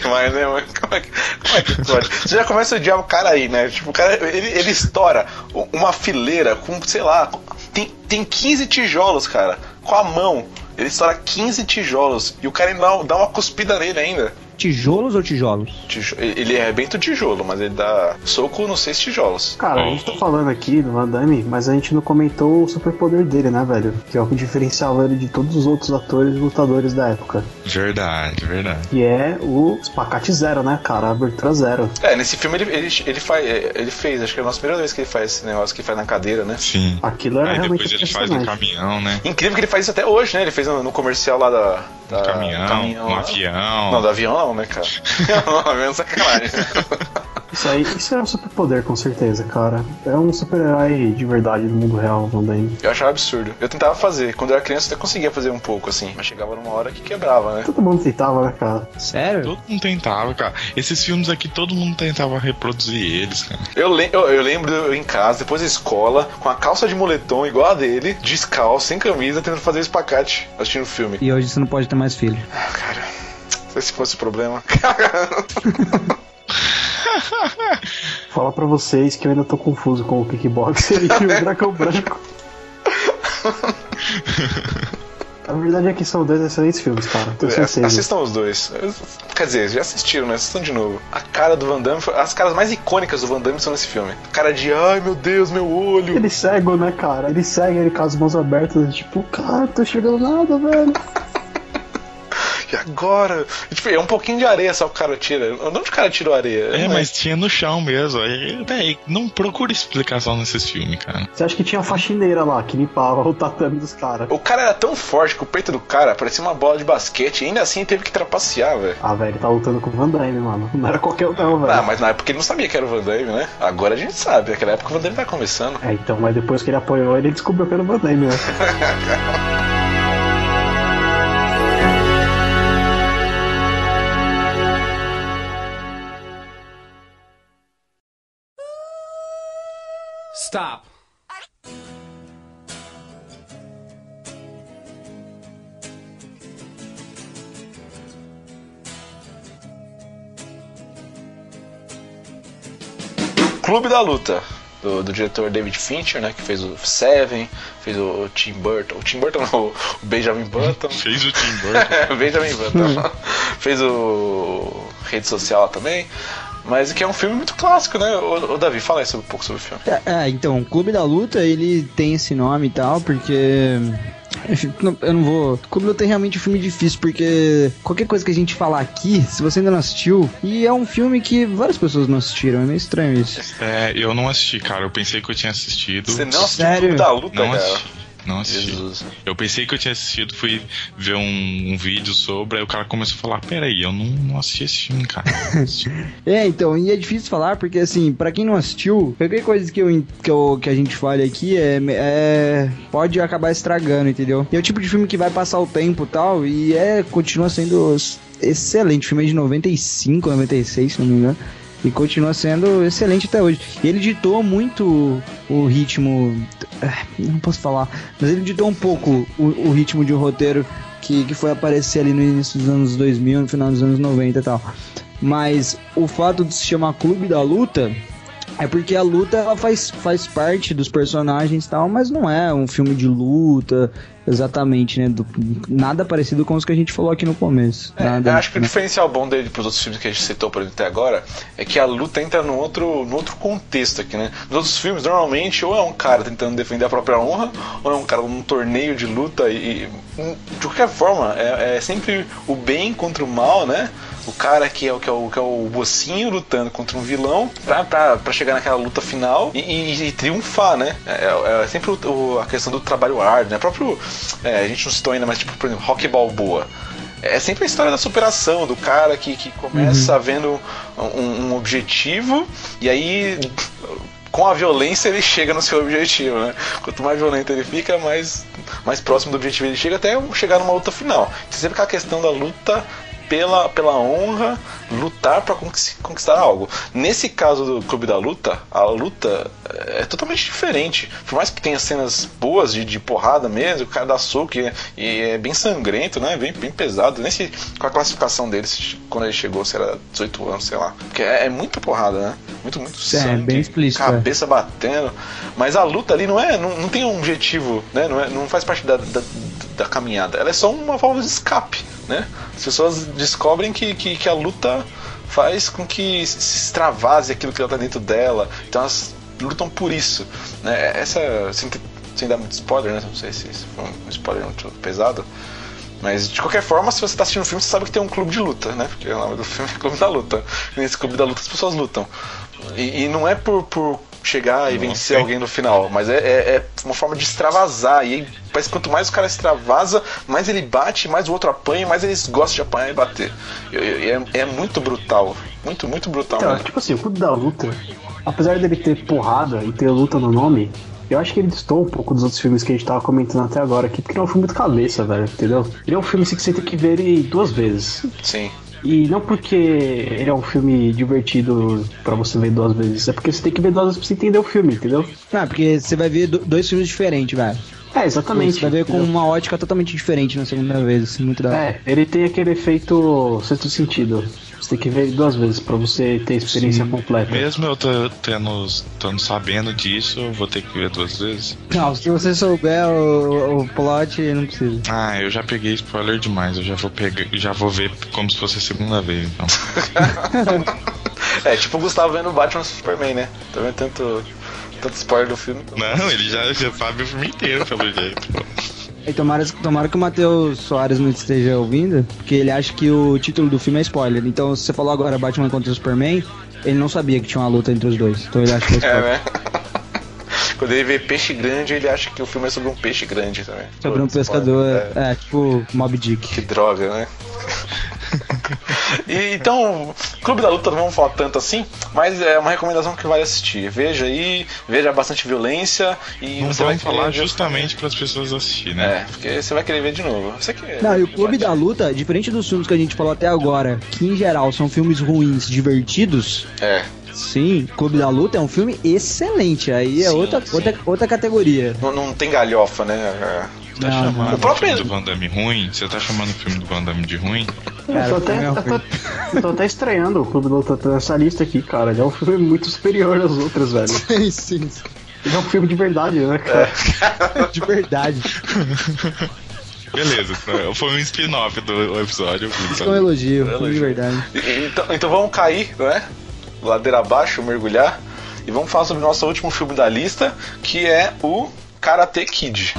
Mas, né, como é, que, como é que pode? Você já começa a odiar o cara aí, né? Tipo, o cara, ele, ele estoura uma fileira com, sei lá, tem, tem 15 tijolos, cara, com a mão. Ele estoura 15 tijolos e o cara ainda dá, uma cuspida nele ainda. Tijolos ou tijolos? Tijo- Ele arrebenta o tijolo, mas ele dá soco nos seis tijolos. Cara, a gente tá falando aqui do Van Damme, mas a gente não comentou o superpoder dele, né, velho? Que é o que diferenciava ele de todos os outros atores e lutadores da época. Verdade, verdade. Que é o espacate zero, né, cara? A abertura zero. É, nesse filme ele, ele, ele, faz, ele fez, acho que é a nossa primeira vez que ele faz esse negócio que ele faz na cadeira, né? Sim. Aquilo era Aí realmente depois ele faz no impressionante. caminhão, né? Incrível que ele faz isso até hoje, né? Ele fez no, no comercial lá da. Da No caminhão, no lá. avião. Não, do avião não, né, cara? não, avião é sacanagem. Isso aí, isso é um superpoder, com certeza, cara. É um super-herói de verdade no mundo real, Van Damme. Eu achava absurdo. Eu tentava fazer. Quando eu era criança, eu até conseguia fazer um pouco, assim. Mas chegava numa hora que quebrava, né? Todo mundo tentava, né, cara? Sério? Todo mundo tentava, cara. Esses filmes aqui, todo mundo tentava reproduzir eles, cara. Eu, le eu, eu lembro eu em casa, depois da escola, com a calça de moletom igual a dele, descalço, sem camisa, tentando fazer espacate, assistindo o filme. E hoje você não pode ter mais filho. Ah, cara, se fosse o problema. Fala pra vocês que eu ainda tô confuso com o kickboxer e o dragão branco. A verdade é que são dois excelentes filmes, cara. Tenho certeza. Assistam os dois. Quer dizer, já assistiram, né? Assistam de novo. A cara do Van Damme, foi- as caras mais icônicas do Van Damme são nesse filme. Cara de, ai meu Deus, meu olho. Ele cego, né, cara? Ele segue ele com as mãos abertas, tipo, cara, tô enxergando nada, velho. E agora? E, tipo, é um pouquinho de areia só que o cara tira. De onde o cara tirou areia? É, mas tinha no chão mesmo. Aí, véi, não procura explicação nesses filmes, cara. Você acha que tinha faxineira lá que limpava o tatame dos caras? O cara era tão forte que o peito do cara parecia uma bola de basquete e ainda assim teve que trapacear, velho. Ah, velho, ele tá lutando com o Van Damme, mano. Não era qualquer um, não, velho. Ah, mas na época ele não sabia que era o Van Damme, né? Agora a gente sabe. Naquela época o Van Damme tá começando. É, então, mas depois que ele apoiou, ele descobriu que era o Van Damme, né? Stop. Clube da Luta. Do, do diretor David Fincher, né? Que fez o Seven, fez o Tim Burton. O Tim Burton não, o Benjamin Button. Fez o Tim Burton. Benjamin Button. fez o Rede Social também. Mas que é um filme muito clássico, né? Ô, ô, Davi, fala aí sobre, um pouco sobre o filme. É, é, então, o Clube da Luta, ele tem esse nome e tal, porque. Eu não vou. Clube da Luta é realmente um filme difícil, porque qualquer coisa que a gente falar aqui, se você ainda não assistiu, e é um filme que várias pessoas não assistiram, é meio estranho isso. É, eu não assisti, cara. Eu pensei que eu tinha assistido. Você não assistiu o Sério? Clube da Luta, Não cara? assisti. Não assisti. Jesus. Eu pensei que eu tinha assistido, fui ver um, um vídeo sobre, aí o cara começou a falar, peraí, eu não, não assisti esse filme, cara. É, então, e é difícil falar porque, assim, pra quem não assistiu, qualquer coisa que, eu, que, eu, que a gente fale aqui é, é- pode acabar estragando, entendeu? E é o tipo de filme que vai passar o tempo e tal, e é, continua sendo excelente. O filme é de 95, 96, se não me engano. E continua sendo excelente até hoje. E ele ditou muito o ritmo. ah, Não posso falar, mas ele ditou um pouco o, o ritmo de um roteiro que, que foi aparecer ali no início dos anos 2000, no final dos anos 90 e tal. Mas o fato de se chamar Clube da Luta é porque a luta ela faz, faz parte dos personagens e tal, mas não é um filme de luta exatamente, né? Do- nada parecido com os que a gente falou aqui no começo. É, nada, eu acho que o diferencial bom dele pros outros filmes que a gente citou por até agora é que a luta entra num outro, num outro contexto aqui, né? Nos outros filmes, normalmente, ou é um cara tentando defender a própria honra, ou é um cara num torneio de luta e. e, de qualquer forma, é, é sempre o bem contra o mal, né? O cara que é o, que é o, que é o mocinho lutando contra um vilão pra, pra, pra chegar naquela luta final e, e- e triunfar, né? É, é sempre o- o- a questão do trabalho árduo, né? O próprio. É, a gente não citou ainda, mas tipo, por exemplo, Rock Balboa. É sempre a história da superação, do cara que, que começa vendo um, um objetivo e aí com a violência ele chega no seu objetivo, né? Quanto mais violento ele fica, mais, mais próximo do objetivo ele chega até chegar numa luta final. Então sempre aquela questão da luta pela, pela honra, lutar para conquistar algo. Nesse caso do Clube da Luta, a luta é totalmente diferente. Por mais que tenha cenas boas de, de porrada mesmo, o cara dá soco e, e é bem sangrento, né? Bem, bem pesado. Nem sei qual a classificação dele, se- quando ele chegou, se era 18 anos, sei lá. Porque é, é muita porrada, né? Muito, muito É, sangue. bem explícito, é. Cabeça batendo. Mas a luta ali não é. Não, não tem um objetivo, né? Não, é, não faz parte da, da, da caminhada. Ela é só uma válvula de escape, né? As pessoas descobrem que, que, que a luta faz com que se extravase aquilo que ela tá dentro dela. Então elas lutam por isso. Né? Essa. Sem, sem dar muito spoiler, né? Não sei se foi um spoiler muito pesado. Mas de qualquer forma, se você tá assistindo o filme, você sabe que tem um clube de luta, né? Porque o nome do filme é Clube da Luta. E nesse clube da luta as pessoas lutam. E, e não é por, por chegar e Não, vencer alguém no final, mas é, é- é uma forma de extravasar. E aí, parece que quanto mais o cara extravasa, mais ele bate, mais o outro apanha, mais eles gostam de apanhar e bater. E, e é, é muito brutal. Muito, muito brutal Então, tipo assim, o Clube da Luta, apesar dele ter porrada e ter luta no nome, eu acho que ele distou um pouco dos outros filmes que a gente tava comentando até agora aqui, porque ele é um filme muito cabeça, velho, entendeu? Ele é um filme assim, que você tem que ver ele duas vezes. Sim. E não porque ele é um filme divertido pra você ver duas vezes, é porque você tem que ver duas vezes pra você entender o filme, entendeu? Ah, porque você vai ver do- dois filmes diferentes, velho. É, exatamente. Você vai ver com uma ótica totalmente diferente na segunda vez, assim, muito da. É, ele tem aquele efeito sexto sentido. Você tem que ver ele duas vezes pra você ter a experiência completa. Mesmo eu tô tendo, tendo sabendo disso, eu vou ter que ver duas vezes. Não, se você souber o, o plot, não precisa. Ah, eu já peguei spoiler demais, eu já vou pegar, já vou ver como se fosse a segunda vez, então. É, tipo o Gustavo vendo Batman vs Superman, né? Tá vendo tanto, tanto spoiler do filme. Não, ele já, já sabe o filme inteiro, pelo jeito. E tomara, tomara que o Matheus Soares não esteja ouvindo, porque ele acha que o título do filme é spoiler. Então, se você falou agora Batman contra o Superman, ele não sabia que tinha uma luta entre os dois. Então ele acha que é É, spoiler. né? Quando ele vê peixe grande, ele acha que o filme é sobre um peixe grande também. Sobre um pescador, é. é, tipo Mob Dick. Que droga, né? E, então, Clube da Luta não vamos falar tanto assim, mas é uma recomendação que vale assistir. Veja aí, veja bastante violência e Não você vai falar ver- justamente para as pessoas assistirem, né? É, porque você vai querer ver de novo. Você que Não, e o Clube da Luta, diferente dos filmes que a gente falou até agora, que em geral são filmes ruins, divertidos, É, sim, Clube da Luta é um filme excelente. Aí é Sim, outra, sim. outra, outra categoria. não, não tem galhofa, né? É. Tá Não, chamando não. o, O próprio- filme do Van Damme ruim? Você tá chamando o filme do Van Damme de ruim? Cara, eu, tô até, é um eu tô- eu tô até estranhando o Clube da Luta nessa lista aqui, cara. Ele é um filme muito superior aos outros, velho. sim, sim. Ele é um filme de verdade, né, cara? De verdade. Beleza, foi um spin-off do episódio. Isso é um elogio, filme de verdade. Então, então vamos cair, né? ladeira abaixo, mergulhar. E vamos falar sobre o nosso último filme da lista, que é o Karate Kid.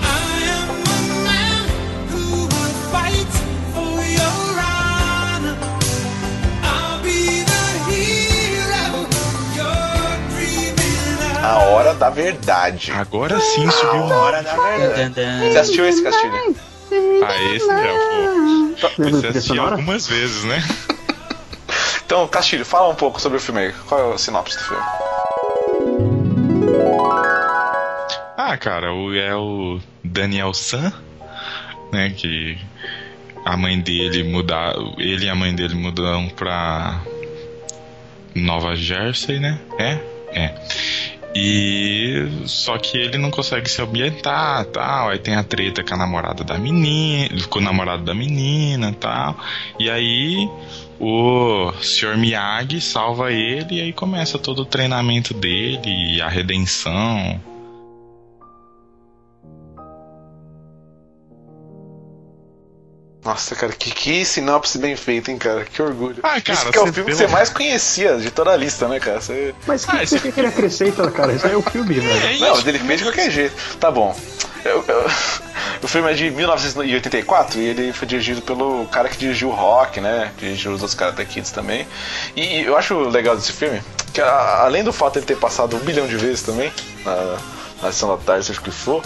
A hora da verdade. Agora sim subiu uma hora da verdade. Você assistiu esse, Castilho? Ah, esse né, pô. Lembra Você da trilha assistiu algumas vezes, né? Então, Castilho, fala um pouco sobre o filme aí. Qual é a sinopse do filme? Ah, cara, o, é o Daniel San, né? Que a mãe dele mudar, ele e a mãe dele mudam pra Nova Jersey, né? É, é. E só que ele não consegue se ambientar, tal. Aí tem a treta com a namorada da menina, com o namorado da menina, tal. E aí o Sr. Miyagi salva ele e aí começa todo o treinamento dele, e a redenção. Nossa, cara, que, que sinopse bem feita, hein, cara? Que orgulho. Ah, cara, Isso que é o filme que você mais conhecia de toda a lista, né, cara? Você... Mas o Ah, que, esse- que, que ele acrescenta, cara? Isso aí é o filme, velho. É Não, ele fez de qualquer jeito. Tá bom. Eu- eu- o filme é de 1984 e ele foi dirigido pelo cara que dirigiu o Rock, né? Dirigiu os outros Karate Kids também. E eu acho legal desse filme que, a- além do fato de ele ter passado um bilhão de vezes também na, na sessão da tarde, seja o que for,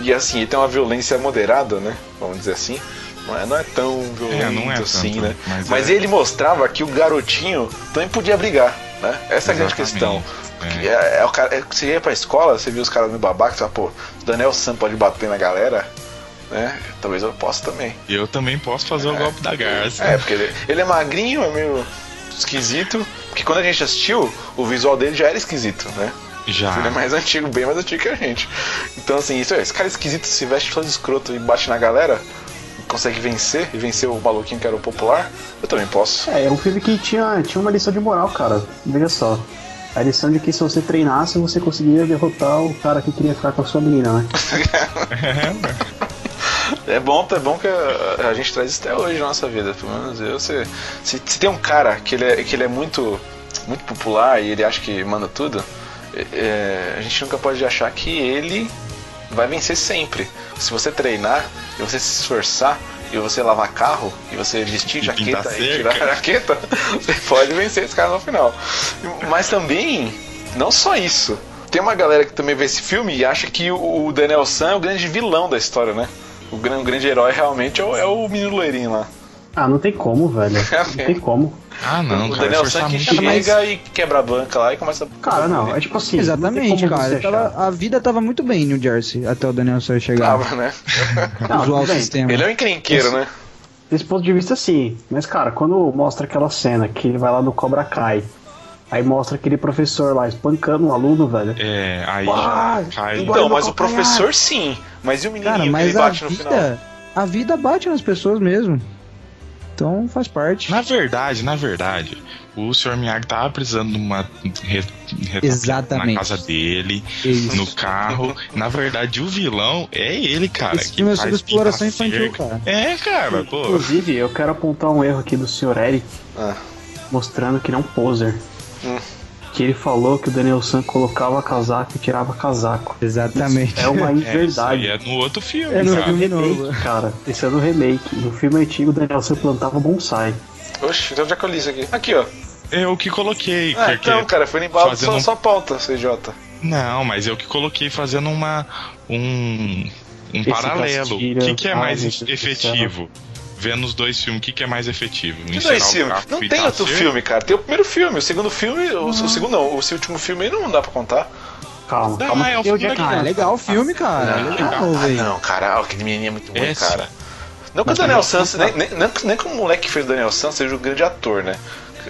e assim, ele tem uma violência moderada, né? Vamos dizer assim. Não é, não é tão violento não é assim, tanto, né? mas Mas, é. ele mostrava que o garotinho também podia brigar, né? Essa é a grande questão. é. É, é o cara, é, você ia pra escola, você viu os caras no babaca, você fala, pô, o Daniel Sam pode bater na galera, né? Talvez eu possa também. Eu também posso fazer o golpe da garça. É, porque ele, ele é magrinho, é meio esquisito. Porque quando a gente assistiu, o visual dele já era esquisito, né? Já. Ele é mais antigo, bem mais antigo que a gente. Então, assim, isso, esse cara esquisito se veste todo escroto e bate na galera, consegue vencer e vencer o maluquinho que era o popular, eu também posso. É, é um filme que tinha, tinha uma lição de moral, cara. Veja só. A lição de que se você treinasse, você conseguiria derrotar o cara que queria ficar com a sua menina, né? É bom, é bom que a, a gente traz isso até hoje na nossa vida. Pelo menos eu, se, se, se tem um cara que ele é, que ele é muito, muito popular e ele acha que manda tudo, é, é, a gente nunca pode achar que ele vai vencer sempre. Se você treinar e você se esforçar e você lavar carro e você vestir E jaqueta e cerca. tirar a jaqueta, você pode vencer esse cara no final. Mas também, não só isso. Tem uma galera que também vê esse filme e acha que o o Daniel San é o grande vilão da história, né? O grande, o grande herói realmente é o, é o menino loirinho lá. Ah, não tem como, velho. Não tem como. Ah, não, o cara. Daniel forçar San que muito. chega e quebra a banca lá e começa a. Cara, não, é tipo assim. Exatamente, cara. Tava- a vida tava muito bem em New Jersey até o Daniel Sawyer chegar. Tava, né? Não, Usar o sistema. Ele é um encrenqueiro, né? Desse ponto de vista, sim. Mas, cara, quando mostra aquela cena que ele vai lá no Cobra Kai, aí mostra aquele professor lá espancando um aluno, velho. É, aí Ah, cai. igual- Então, no mas o professor sim. Mas e o menininho Cara, que mas ele a bate no final? vida, a vida bate nas pessoas mesmo. Então faz parte. Na verdade, na verdade, o Sr. Miyagi tava precisando de uma re, re- Exatamente. na casa dele, Isso. no carro. Na verdade, o vilão é ele, cara. Esse que filme é sobre exploração pintar infantil, cerca. cara. É, cara, pô. Inclusive, eu quero apontar um erro aqui do Sr. Eric, Ah. mostrando que ele é um poser. Hum. Que ele falou que o Daniel San colocava casaco e tirava casaco. Exatamente. É uma É, isso aí inverdade. é no outro filme, É no Esse é cara. filme novo. remake, cara. Esse é do remake. No filme antigo, o Daniel San plantava bonsai. Oxe, então já que eu li isso aqui. Aqui, ó. Eu que coloquei, Ah, porque... então, cara, foi no embalo fazendo só, só pauta, CJ. Não, mas eu que coloquei fazendo uma um, um Esse paralelo. O que, que é ai, mais efetivo? Vendo os dois filmes, o que, que é mais efetivo? Que dois filmes? Não tem outro cerca? filme, cara. Tem o primeiro filme, o segundo filme. O, o segundo não, o último filme aí não dá pra contar. Calma, Não, calma. é o filme Ah, é legal o filme, cara. É legal, Ah, velho. não, cara, aquele menininho é muito Esse. cara. Não que o Daniel também- Santos, nem, nem, nem, nem que o moleque que fez o Daniel Santos seja um grande ator, né?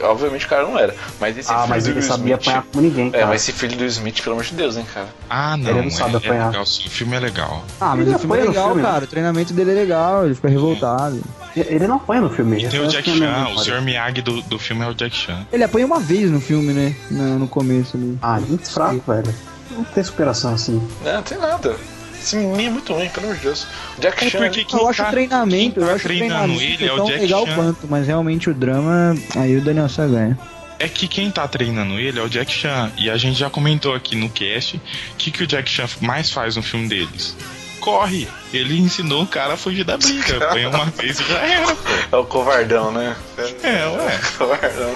Obviamente o cara não era. Mas esse Ah, filho mas do ele Will sabia Smith. apanhar com ninguém, É, cara. mas esse filho do Smith, pelo amor de Deus, hein, cara. Ah, não. Ele não sabe é, apanhar. É legal, sim, o filme é legal. Ah, mas Ele o filme é legal, filme, né? cara. O treinamento dele é legal, ele fica revoltado. Ele não apanha no filme. Tem o é Jack minha Chan, o. Sr. Miyagi do, do filme é o Jack Chan. Ele apanha uma vez no filme, né? No, no começo ali. Ah, muito fraco, velho. Não tem superação assim. Não, não tem nada. Esse menininho é muito ruim, pelo amor de Deus. O Jack É Chan. porque eu acho tá- o treinamento, tá eu acho o treinando treinamento ele é o tão Jack legal Chan. quanto, mas realmente o drama, aí o Daniel San ganha. é que quem tá treinando ele é o Jack Chan. E a gente já comentou aqui no cast o que, que o Jack Chan mais faz no filme deles. Corre! Ele ensinou o cara a fugir da briga. Põe uma vez e já era, pô. É o covardão, né? É, ué. Covardão.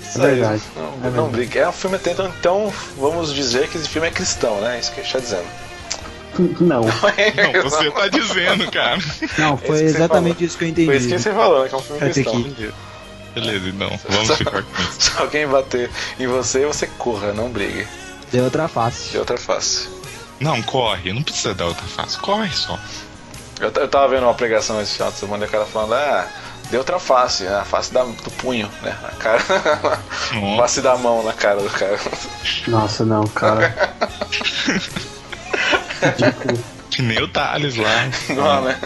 Isso É aí. verdade. Não, É não verdade. briga. É um filme atento, então vamos dizer que esse filme é cristão, né? Isso que a gente tá dizendo. Não, Não, você tá dizendo, cara. Não, foi exatamente isso que eu entendi. Foi isso que você falou, né? Que é um filme cristão. que- Beleza, então. Vamos ficar com isso. Se alguém bater em você, você corra, não brigue. Deu outra face. De outra face. Não, corre. Não precisa dar outra face. Corre só. Eu, eu tava vendo uma pregação esse final de semana e o cara falando, ah, deu outra face, né? a face da- do punho, né? A cara. Face da mão na cara do cara. nossa, não, cara. Que nem o Thales lá. Não, né?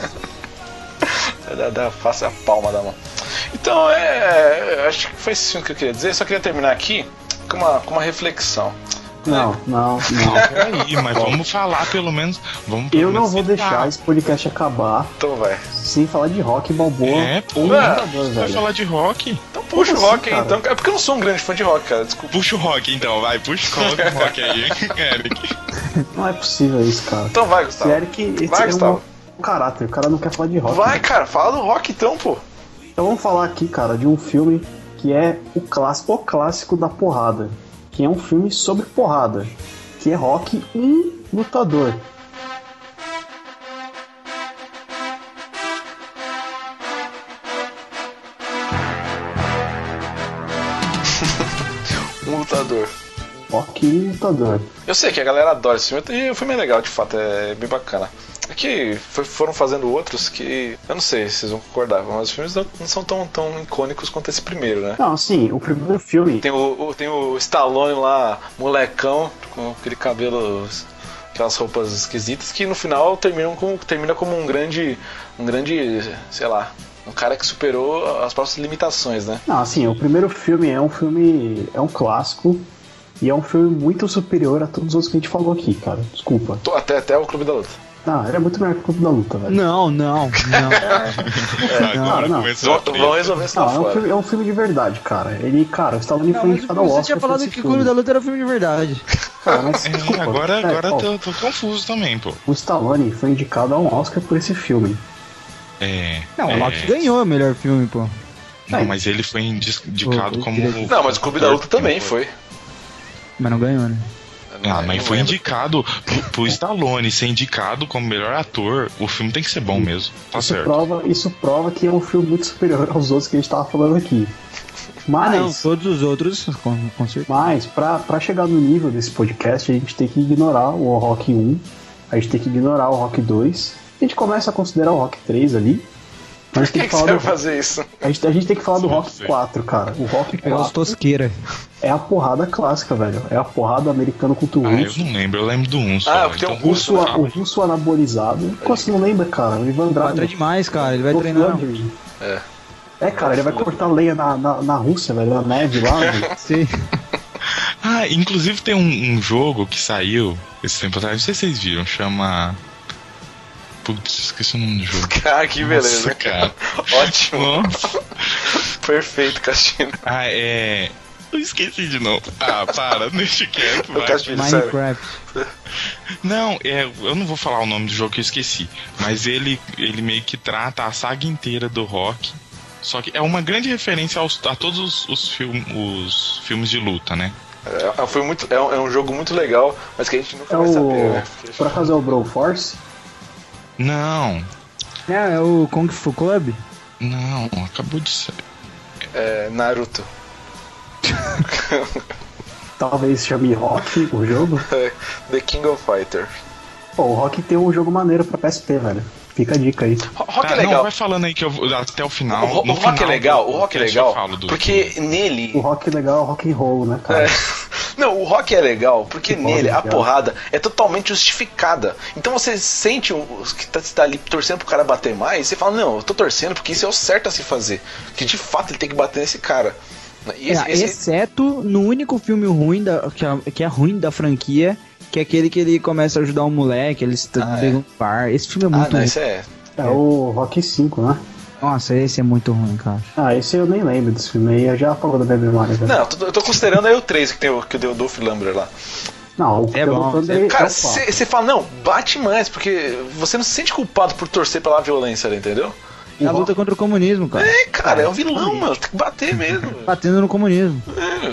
Da, da face a palma da mão. Então, é. eu Acho que foi isso que eu queria dizer. Só queria terminar aqui com uma, com uma reflexão. Não, não, não. Peraí, mas vamos falar pelo menos. Vamos pelo Eu não menos vou citar. deixar esse podcast acabar Então vai. sem falar de rock balboa. É, pô. Ah, Vai falar de rock? Puxa o assim, rock aí, cara? então. É porque eu não sou um grande fã de rock, cara. Desculpa. Puxa o rock então, vai. Puxa coloca o rock aí, Eric. Não é possível isso, cara. Então vai, Gustavo. Eric, esse Vai, é um Gustavo. um caráter. O cara não quer falar de rock. Vai, cara, fala do rock então, pô. Então vamos falar aqui, cara, de um filme que é o clássico, o clássico da porrada. Que é um filme sobre porrada. Que é Rock, um lutador. Lutador. Rock, um lutador. Eu sei que a galera adora esse filme, e o filme é legal, de fato, é bem bacana. É que foram fazendo outros que. Eu não sei se vocês vão concordar, mas os filmes não, são tão, tão icônicos quanto esse primeiro, né? Não, assim, o primeiro filme. Tem o, o- tem o Stallone lá, molecão, com aquele cabelo, aquelas roupas esquisitas, que no final terminam com, termina como um grande. Um grande. sei lá. Um cara que superou as próprias limitações, né? Não, assim, o primeiro filme é um filme. É um clássico. E é um filme muito superior a todos os outros que a gente falou aqui, cara. Desculpa. Tô- Até, até o Clube da Luta. Não, ele é muito melhor que o Clube da Luta, velho. Não, não, não. Agora não. começou a Vão, resolver isso Não, é um, filme, é um filme de verdade, cara. Ele, cara, o Stallone Não, foi indicado ao você Oscar. tinha por falado que o. Clube da Luta era filme de verdade. Cara, mas, É, desculpa, agora é, agora ó, tô, tô confuso também, pô. O Stallone foi indicado a um Oscar por esse filme. É. Não, é, o Rock ganhou o melhor filme, pô. Não, mas ele foi indi- indicado Pô, como. direito. Não, mas o Clube da Luta também foi. Mas não ganhou, né? Ah, Não mas foi lembro. indicado pro, pro Stallone ser indicado como melhor ator. O filme tem que ser bom mesmo. Tá isso, certo. prova, isso prova que é um filme muito superior aos outros que a gente tava falando aqui. Ah, Mas, não, todos os outros, com, com certeza. mas pra, pra chegar no nível desse podcast, a gente tem que ignorar o Rock 1, a gente tem que ignorar o Rock 2, a gente começa a considerar o Rock 3 ali. Mas Por tem que, que que você falar vai fazer isso? a, gente, a gente tem que falar do Rock sei. 4, cara. O Rock Pegar os 4 tosqueira. é a porrada clássica, velho. É a porrada americano contra o Ah, eu russo. não lembro, eu lembro do 1 só. Ah, porque então, o russo, fala. o russo anabolizado. Como você não lembra, cara? O Ivan é Drago. demais, cara. Ele vai treinar. É. É, cara, ele vai cortar lenha na, na, na Rússia, velho, na neve lá. velho. Sim. Ah, inclusive tem um, um jogo que saiu esse tempo atrás, não sei se vocês viram, chama. Putz, esqueci o nome do jogo. Cara, que beleza. Nossa, cara. Ótimo. Nossa. Perfeito, Castilho. Ah, é. Eu esqueci de novo. Ah, para, deixa quieto, vai. Sério. Minecraft. Não, é, eu não vou falar o nome do jogo que eu esqueci. Mas ele, ele meio que trata a saga inteira do rock. Só que é uma grande referência aos, a todos os, os, film, os filmes de luta, né? É, é, foi muito, é, um, é um jogo muito legal, mas que a gente nunca É vai saber, o. né? Por acaso é o Bro Force? Não, É, é o Kung Fu Club? não, acabou de ser. É, Naruto. Talvez chame Rock o jogo. The King of Fighters. Pô, o Rock tem um jogo maneiro pra PSP, velho. Fica a dica aí. Ro- Rock Tá, é Não, legal. vai falando aí que eu vou até o final. O, o rock é final legal, do o rock é legal, do- porque nele. O Rock legal é o rock and roll, né, cara? É. Não, o rock é legal porque Que nele a porra, porrada é totalmente justificada. Então você sente o os que tá, você tá ali torcendo pro cara bater mais, você fala, não, eu tô torcendo porque isso é o certo a se fazer. Que de fato ele tem que bater nesse cara. E esse- É, esse- Exceto no único filme ruim da, que, é, que é ruim da franquia, que é aquele que ele começa a ajudar um moleque, eles Ah, é. pegando um par. Esse filme é Ah, muito não, ruim. esse é. É o Rock 5, né? Nossa, esse é muito ruim, cara. Ah, esse eu nem lembro desse filme aí, eu já apagou da minha memória. velho. Não, eu tô, eu tô considerando aí o 3 que tem o, que deu o Dolph Lundgren lá. Não, o É bom, Thunder é- é Cara, você fala, não, bate mais, porque você não se sente culpado por torcer pela violência, ali, entendeu? É a luta contra o comunismo, cara. É, cara, é um vilão, mano. Tem que bater mesmo. Batendo no comunismo.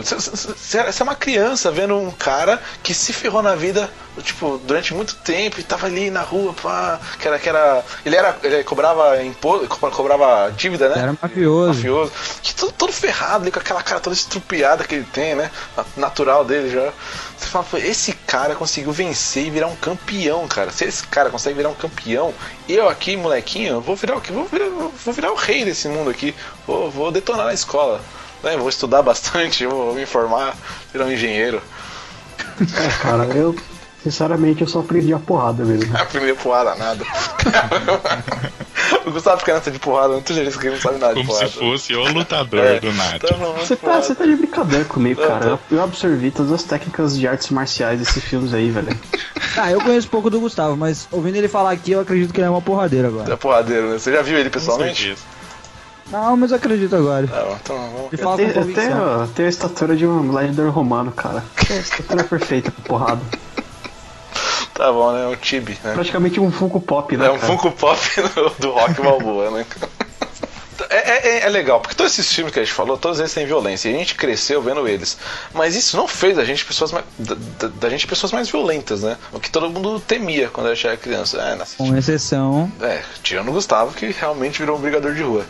Você é uma criança vendo um cara que se ferrou na vida, tipo, durante muito tempo e tava ali na rua, pá, que era. Que era ele era. Ele cobrava imposto, co- cobrava dívida, né? Era mafioso. mafioso. Que todo, todo ferrado ali, com aquela cara toda estrupiada que ele tem, né? Natural dele já. Você fala, esse cara conseguiu vencer e virar um campeão, cara. Se esse cara consegue virar um campeão, eu aqui, molequinho, vou virar o quê? Vou virar, vou virar o rei desse mundo aqui. Vou, vou detonar na escola. Né? Vou estudar bastante, vou me informar, virar um engenheiro. É, cara, eu, sinceramente, eu só aprendi a porrada mesmo. A primeira porrada, nada. o Gustavo fica nessa de porrada, não tem gente que não sabe nada de Como porrada. se fosse o lutador É, do Nath. tá bom, Você tá, você tá de brincadeira comigo, Eu cara. Eu, eu absorvi todas as técnicas de artes marciais desses filmes aí, velho. Ah, eu conheço pouco do Gustavo, mas ouvindo ele falar aqui, eu acredito que ele é uma porradeira agora. É porradeiro, né? Você já viu ele pessoalmente? certeza. Não, mas eu acredito agora. Tá bom, então vamos. Eu fala tenho, com eu tenho, convicção. eu tenho a estatura de um gladiador romano, cara. É a estatura perfeita pra porrada. Tá bom, né? O Tibi, né? Praticamente um Funko Pop, né? É um cara? Funko Pop do, Rock Balboa, né? É, é- é legal, porque todos esses filmes que a gente falou, todos eles têm violência, e a gente cresceu vendo eles. Mas isso não fez da gente pessoas mais, da, da- da gente pessoas mais violentas, né? O que todo mundo temia quando a gente era criança. É, Com exceção. é tirando o Gustavo, que realmente virou um brigador de rua.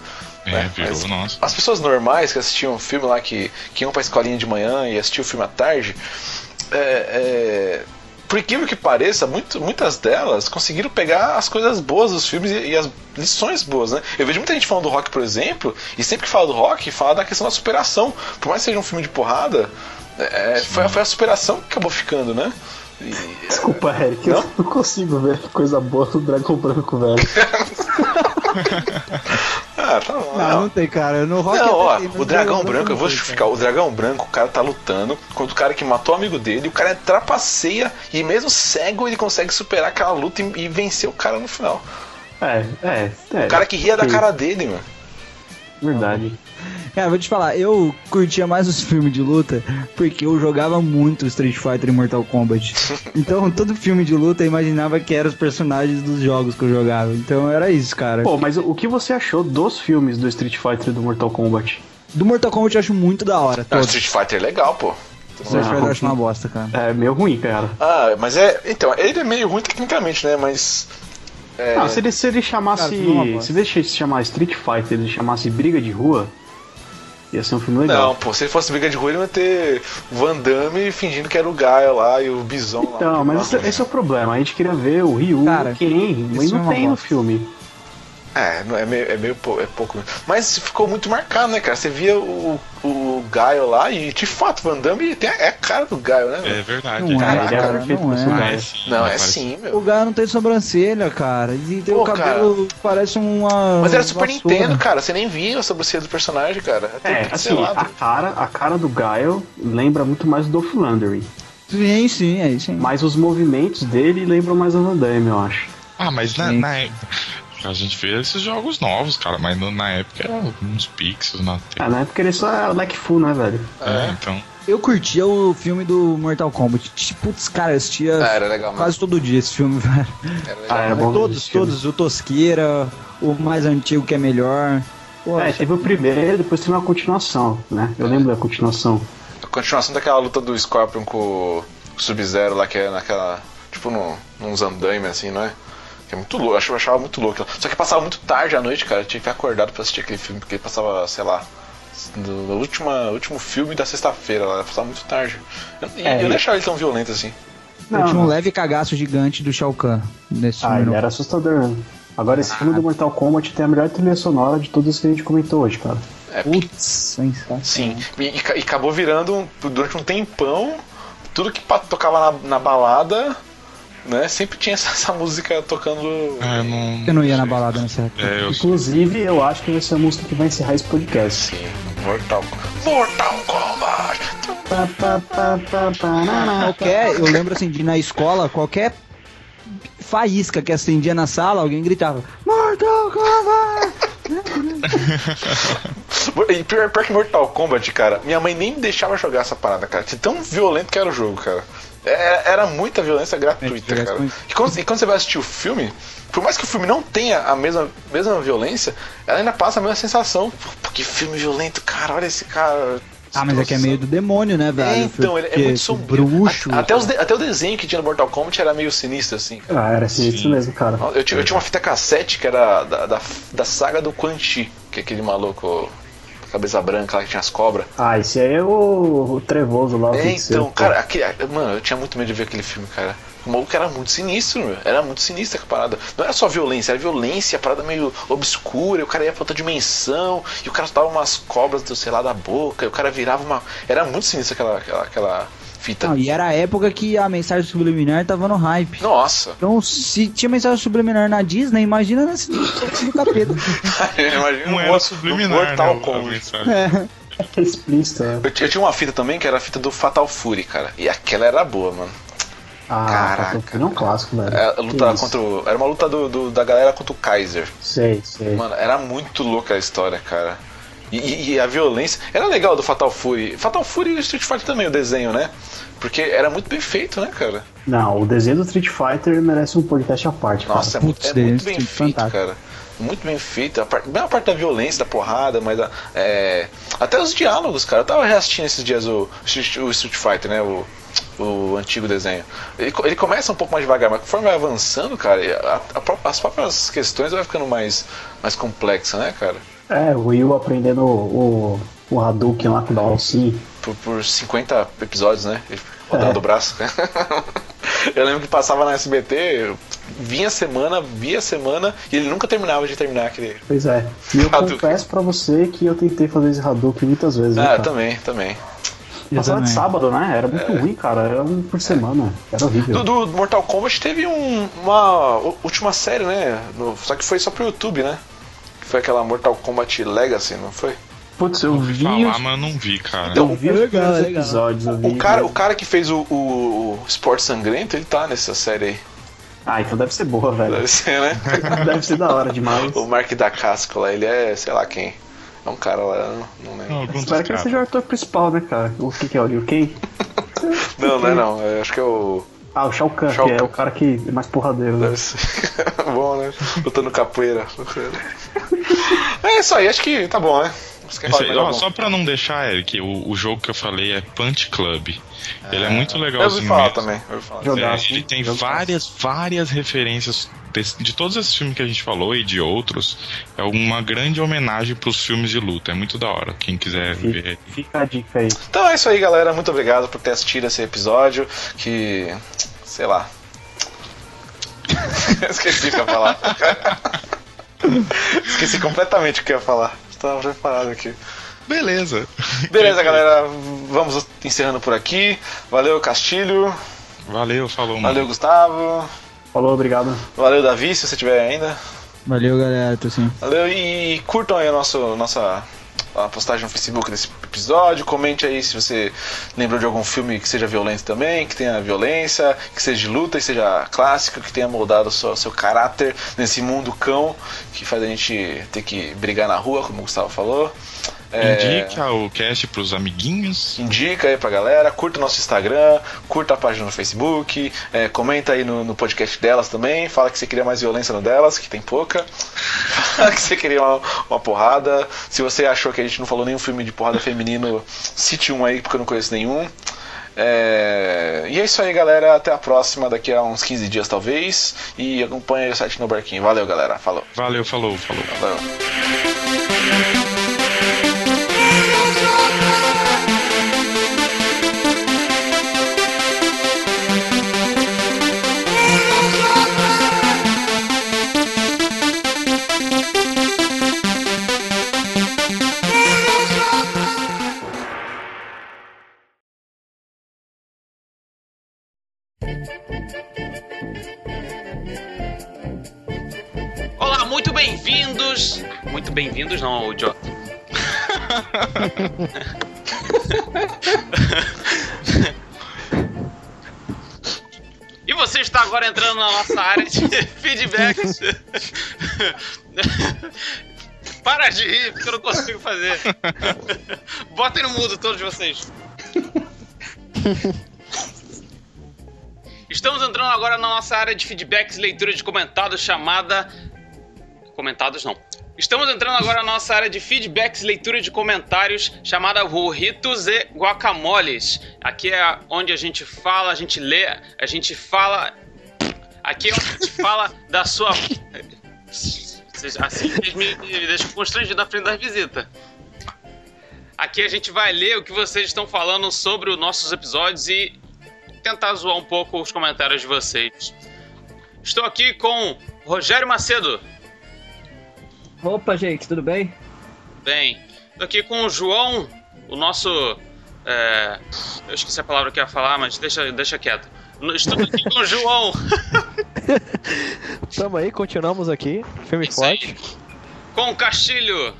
É, né? virou, Mas nossa. As pessoas normais que assistiam um filme lá, que, que iam pra escolinha de manhã e assistiam o filme à tarde, é, é, por incrível que pareça, muito- muitas delas conseguiram pegar as coisas boas dos filmes e, e as lições boas, né? Eu vejo muita gente falando do rock, por exemplo, e sempre que fala do rock, fala da questão da superação. Por mais que seja um filme de porrada, é, foi, foi a superação que acabou ficando, né? E- Desculpa, Eric, eu Não? não consigo ver coisa boa no Dragão Branco, velho. ah, tá bom. Não, não. não tem, cara. No rock Não, até ó, tem, mas o dragão branco, eu vou justificar. O dragão branco, o cara tá lutando contra o cara que matou o amigo dele, o cara trapaceia e mesmo cego ele consegue superar aquela luta e, e vencer o cara no final. É, é, é. O cara que ria da cara dele, mano. Verdade. Cara, vou te falar, eu curtia mais os filmes de luta porque eu jogava muito Street Fighter e Mortal Kombat. Então, todo filme de luta eu imaginava que eram os personagens dos jogos que eu jogava. Então, era isso, cara. Pô, mas o o que você achou dos filmes do Street Fighter e do Mortal Kombat? Do Mortal Kombat eu acho muito da hora. Não, Todo. Street Fighter é legal, pô. Street Fighter eu acho uma bosta, cara. É meio ruim, cara. Ah, mas é. Então, ele é meio ruim tecnicamente, né? Mas. É, Ah, se ele, se ele chamasse. Cara, se ele chamar Street Fighter ele chamasse Briga de Rua, ia ser um filme legal. Não, pô, se ele fosse briga de rua, ele ia ter o Van Damme fingindo que era o Gaia lá e o Bison lá. Então, mas esse, esse é o problema. A gente queria ver o Ryu, Cara, o Ken, mas isso é não tem no filme. É, não- é meio, é meio pou- é pouco. Mas ficou muito marcado, né, cara? Você via o, o Gaio lá e, de fato, Van Damme tem a, é a cara do Gaio, né? É verdade. Não é, Cara, ele cara, perfeito não é. o Gaio. é sim, Não, é sim, O meu. Gaio não tem sobrancelha, cara. E tem Pô, o cabelo que parece uma. Mas era Super vassoura. Nintendo, cara. Você nem via a sobrancelha do personagem, cara. É, É, assim, a cara, a cara do Gaio lembra muito mais do Dolph Lundgren. Sim, sim, é isso. Mas os movimentos dele lembram mais do Van Damme, eu acho. Ah, mas na, Sim. na época. A gente vê esses jogos novos, cara, mas no- na época era uns pixels na Ah, tela. na época ele só era Full, né, velho? É, então. Eu curtia o filme do Mortal Kombat. Tipo, Putz, cara, eu assistia Ah, era legal, quase todo dia esse filme, velho. Era legal. Ah, era bom todos, todos. O Tosqueira, o mais antigo que é melhor. Pô, É, teve o primeiro, depois teve uma continuação, né? Eu lembro da continuação. A continuação daquela luta do Scorpion com o Sub-Zero lá, que é naquela. Tipo, nos andaime assim, não é? Que é muito louco, eu achava, eu achava muito louco. Só que passava muito tarde à noite, cara. Eu tinha que ficar acordado pra assistir aquele filme, porque ele passava, sei lá. No, no última, último filme da sexta-feira, lá, passava muito tarde. Eu, e É, eu nem achava ele tão violento assim. eu tinha um leve cagaço gigante do Shao Kahn nesse Ah, filme. ele era assustador mesmo. Agora, esse filme do Mortal Kombat tem a melhor trilha sonora de todas que a gente comentou hoje, cara. É, Putz, sensacional. sim. E, e ca- acabou virando, um- durante um tempão, tudo que tocava na, na balada, né? Sempre tinha essa, essa música tocando. É, eu não. Eu não ia na balada nessa época. É, eu Inclusive, eu acho que vai ser a música que vai encerrar esse podcast. Sim, Mortal Mortal Kombat! Qualquer, eu lembro assim, de na escola, qualquer faísca que acendia na sala, alguém gritava Mortal Kombat! e pior, pior que Mortal Kombat, cara, minha mãe nem me deixava jogar essa parada, cara. De tão violento que era o jogo, cara. É- Era muita violência gratuita, É, cara. E quando, e quando você vai assistir o filme, por mais que o filme não tenha a mesma, mesma violência, ela ainda passa a mesma sensação. Pô, que filme violento, cara, olha esse cara. Ah, mas é que é meio do demônio, né, velho? É, então, ele é muito sombrio. Bruxo. A- Até, os de- até o desenho que tinha no Mortal Kombat era meio sinistro, assim, cara. Ah, era sinistro mesmo, cara. Eu tinha, eu tinha uma fita cassete que era da, da, da saga do Quan Chi, que é aquele maluco cabeça branca lá que tinha as cobras. Ah, esse aí é o, o trevoso lá, É, então, cara, aquele, mano, eu tinha muito medo de ver aquele filme, cara. O maluco era muito sinistro, meu. Era muito sinistra a parada. Não era só violência, era violência, a parada meio obscura, e o cara ia pra outra dimensão, e o cara soltava umas cobras, do, sei lá, da boca, e o cara virava uma. Era muito sinistra aquela, aquela, aquela fita. Não, e era a época que a mensagem subliminar tava no hype. Nossa! Então, se tinha mensagem subliminar na Disney, imagina nesse do capeta. Imagina Não um era subliminar, um Mortal né, a Kombat. É. É explícito, é. Eu, eu tinha uma fita também que era a fita do Fatal Fury, cara. E aquela era boa, mano. Ah, Caraca. É um clássico, velho. É, a Que luta contra o- Era uma luta do, do- da galera contra o Kaiser. Sei, sei. Mano, era muito louca a história, cara. E, e- a violência. Era legal do Fatal Fury. Fatal Fury e Street Fighter também, o desenho, né? Porque era muito bem feito, né, cara? Não, o desenho do Street Fighter merece um podcast à parte, cara. Nossa, é, mu- Putz, é muito bem feito, fantástico. cara. Muito bem feito. A parte, bem a parte da violência, da porrada, mas a- é, até os diálogos, cara. Eu tava reassistindo esses dias o, Street- o Street Fighter, né? O, o antigo desenho. Ele, ele começa um pouco mais devagar, mas conforme vai avançando, cara, a- a as próprias questões vai ficando mais, mais complexa, né, cara? É, o Will aprendendo o, o, o Hadouken lá com o Dalsin. Por, por 50 episódios, né? Rodando É. o braço. Eu lembro que passava na SBT, vinha semana, via semana, e ele nunca terminava de terminar aquele. Pois é. E eu Hadouken. confesso pra você que eu tentei fazer esse Hadouken muitas vezes. né, Ah, cara? também, também. Passava de sábado, né? Era muito ruim, cara. Era um por semana. Era horrível. Do, do Mortal Kombat teve um- uma última série, né? No- só que foi só pro YouTube, né? Foi aquela Mortal Kombat Legacy, não foi? Putz, eu vi. Falar, os- mas eu não vi, cara. Eu vi os Legal, legal. episódios. eu vi, O cara, mas- o cara que fez o, o, o Esporte Sangrento, ele tá nessa série aí. Ah, então deve ser boa, velho. Deve ser, né? deve ser da hora demais. o Mark da Casco lá, ele é, sei lá quem. É um cara lá, não, não lembro. Não, Espero que seja o ator principal, né, cara? O que, que é o Liu Kang? Não, não é não. Eu acho que é o. Ah, o Shao Kahn, Shao que é Kahn. o cara que é mais porradeiro. Né? Bom, né? Lutando capoeira. É isso aí, acho que tá bom, né? Você quer Esse ó, só pra não deixar, Eric, o, o jogo que eu falei é Punch Club. Ele é muito Eu legalzinho ouvi falar mesmo. também. Eu ouvi falar. É, ele tem Jogaço. várias, várias referências desse- de todos esses filmes que a gente falou e de outros. É uma grande homenagem pros filmes de luta. É muito da hora. Quem quiser ver. Fica, fica a dica aí. Então é isso aí, galera. Muito obrigado por ter assistido esse episódio. Que. sei lá. Esqueci o que eu ia falar. Esqueci completamente o que eu ia falar. Estava preparado aqui. Beleza. Beleza, galera. Vamos encerrando por aqui. Valeu, Castilho. Valeu, falou, mano. Valeu, Gustavo. Falou, obrigado. Valeu, Davi, se você tiver ainda. Valeu, galera. Tô sim. Valeu e curtam aí a nossa, nossa a postagem no Facebook desse episódio. Comente aí se você lembrou de algum filme que seja violento também, que tenha violência, que seja de luta e seja clássico, que tenha moldado o seu, seu caráter nesse mundo cão que faz a gente ter que brigar na rua, como o Gustavo falou. É, Indica o cast pros amiguinhos. Indica aí pra galera, curta o nosso Instagram, curta a página no Facebook, é, comenta aí no, no podcast delas também, fala que você queria mais violência no delas, que tem pouca, fala que você queria uma, uma porrada. Se você achou que a gente não falou nenhum filme de porrada feminino, cite um aí, porque eu não conheço nenhum. É, E é isso aí, galera. Até a próxima, daqui a uns 15 dias talvez. E acompanha aí o site no barquinho. Valeu, galera. Falou. Valeu, falou, falou. Valeu. Muito bem-vindos. Muito bem-vindos, não, o Joe. E você está agora entrando na nossa área de feedbacks. Para de rir, porque eu não consigo fazer. Botem no mudo todos vocês. Estamos entrando agora na nossa área de feedbacks leitura de comentados chamada. Comentados não. Estamos entrando agora na nossa área de feedbacks leitura de comentários chamada Burritos e Guacamoles. Aqui é onde a gente fala, a gente lê, a gente fala. Aqui é onde a gente fala da sua. Assim vocês me deixam constrangido na frente das visitas. Aqui a gente vai ler o que vocês estão falando sobre os nossos episódios e tentar zoar um pouco os comentários de vocês. Estou aqui com Rogério Macedo. Opa, gente, tudo bem? Bem, estou aqui com o João, o nosso. É, eu esqueci a palavra que eu ia falar, mas deixa, deixa quieto. Estou aqui com o João. Tamo aí, continuamos aqui. Filme Isso aí. forte. Com o Castilho.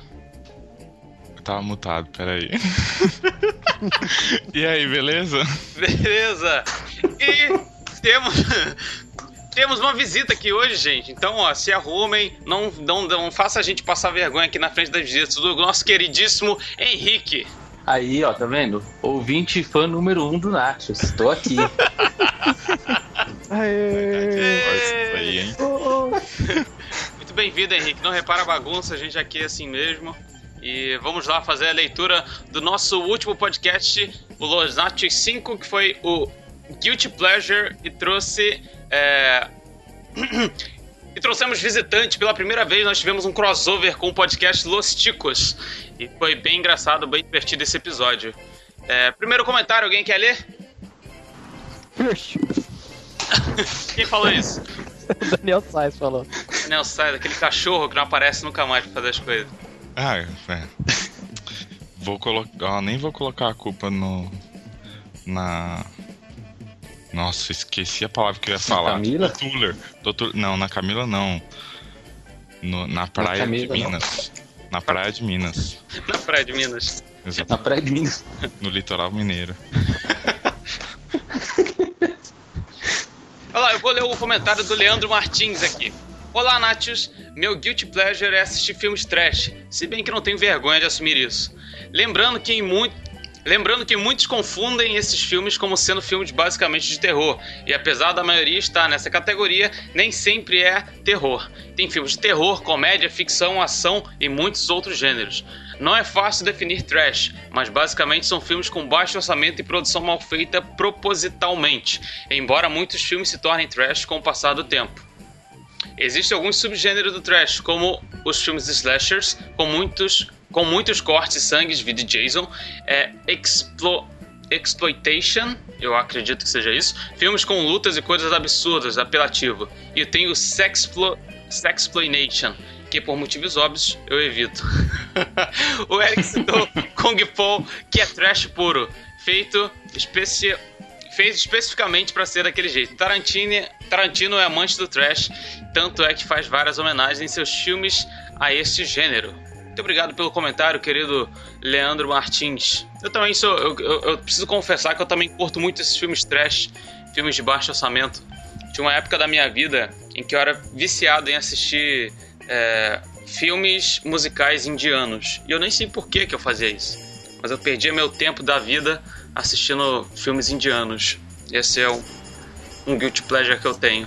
Eu tava mutado, peraí. e aí, beleza? Beleza. E temos. Temos uma visita aqui hoje, gente. Então, ó, se arrumem, não, não, não faça a gente passar vergonha aqui na frente das visitas do nosso queridíssimo Henrique. Aí, ó, tá vendo? Ouvinte e fã número um do Nachos. Estou aqui. Aí, hein? Muito bem-vindo, Henrique. Não repara a bagunça, a gente aqui é assim mesmo. E vamos lá fazer a leitura do nosso último podcast, o Los Nachos 5, que foi o Guilty Pleasure e trouxe. É, e trouxemos visitante pela primeira vez. Nós tivemos um crossover com o podcast Los Ticos. E foi bem engraçado, bem divertido esse episódio. É, primeiro comentário, alguém quer ler? Quem falou isso? O Daniel Sainz falou. Daniel sai daquele cachorro que não aparece nunca mais pra fazer as coisas. Ah, é. Vou colocar. nem vou colocar a culpa no. Na. Nossa, esqueci a palavra que eu ia falar. Camila? Tuller. Do Tuller- Não, na Camila não. No- na praia de Camila, não. Minas. Na praia de Minas. Na praia de Minas. Exato. Na praia de Minas. No litoral mineiro. Olha lá, eu vou ler o comentário do Leandro Martins aqui. Olá, Natius. Meu guilty pleasure é assistir filmes trash, se bem que não tenho vergonha de assumir isso. Lembrando que em muito. Lembrando que muitos confundem esses filmes como sendo filmes basicamente de terror, e apesar da maioria estar nessa categoria, nem sempre é terror. Tem filmes de terror, comédia, ficção, ação e muitos outros gêneros. Não é fácil definir trash, mas basicamente são filmes com baixo orçamento e produção mal feita propositalmente, embora muitos filmes se tornem trash com o passar do tempo. Existem alguns subgêneros do trash, como os filmes slashers, com muitos, com muitos cortes e sangues, vídeo Jason, é, explo, exploitation, eu acredito que seja isso, filmes com lutas e coisas absurdas, apelativo. E tem o sexplo, sexploitation, que por motivos óbvios eu evito. o Eric citou Kung Po, que é trash puro, feito especi fez especificamente para ser daquele jeito. Tarantino, Tarantino é amante do trash, tanto é que faz várias homenagens em seus filmes a este gênero. Muito obrigado pelo comentário, querido Leandro Martins. Eu também sou. Eu, eu- eu preciso confessar que eu também curto muito esses filmes trash, filmes de baixo orçamento. Tinha uma época da minha vida em que eu era viciado em assistir é, filmes musicais indianos. E eu nem sei por que, que eu fazia isso. Mas eu perdia meu tempo da vida assistindo filmes indianos. Esse é um, um guilty pleasure que eu tenho.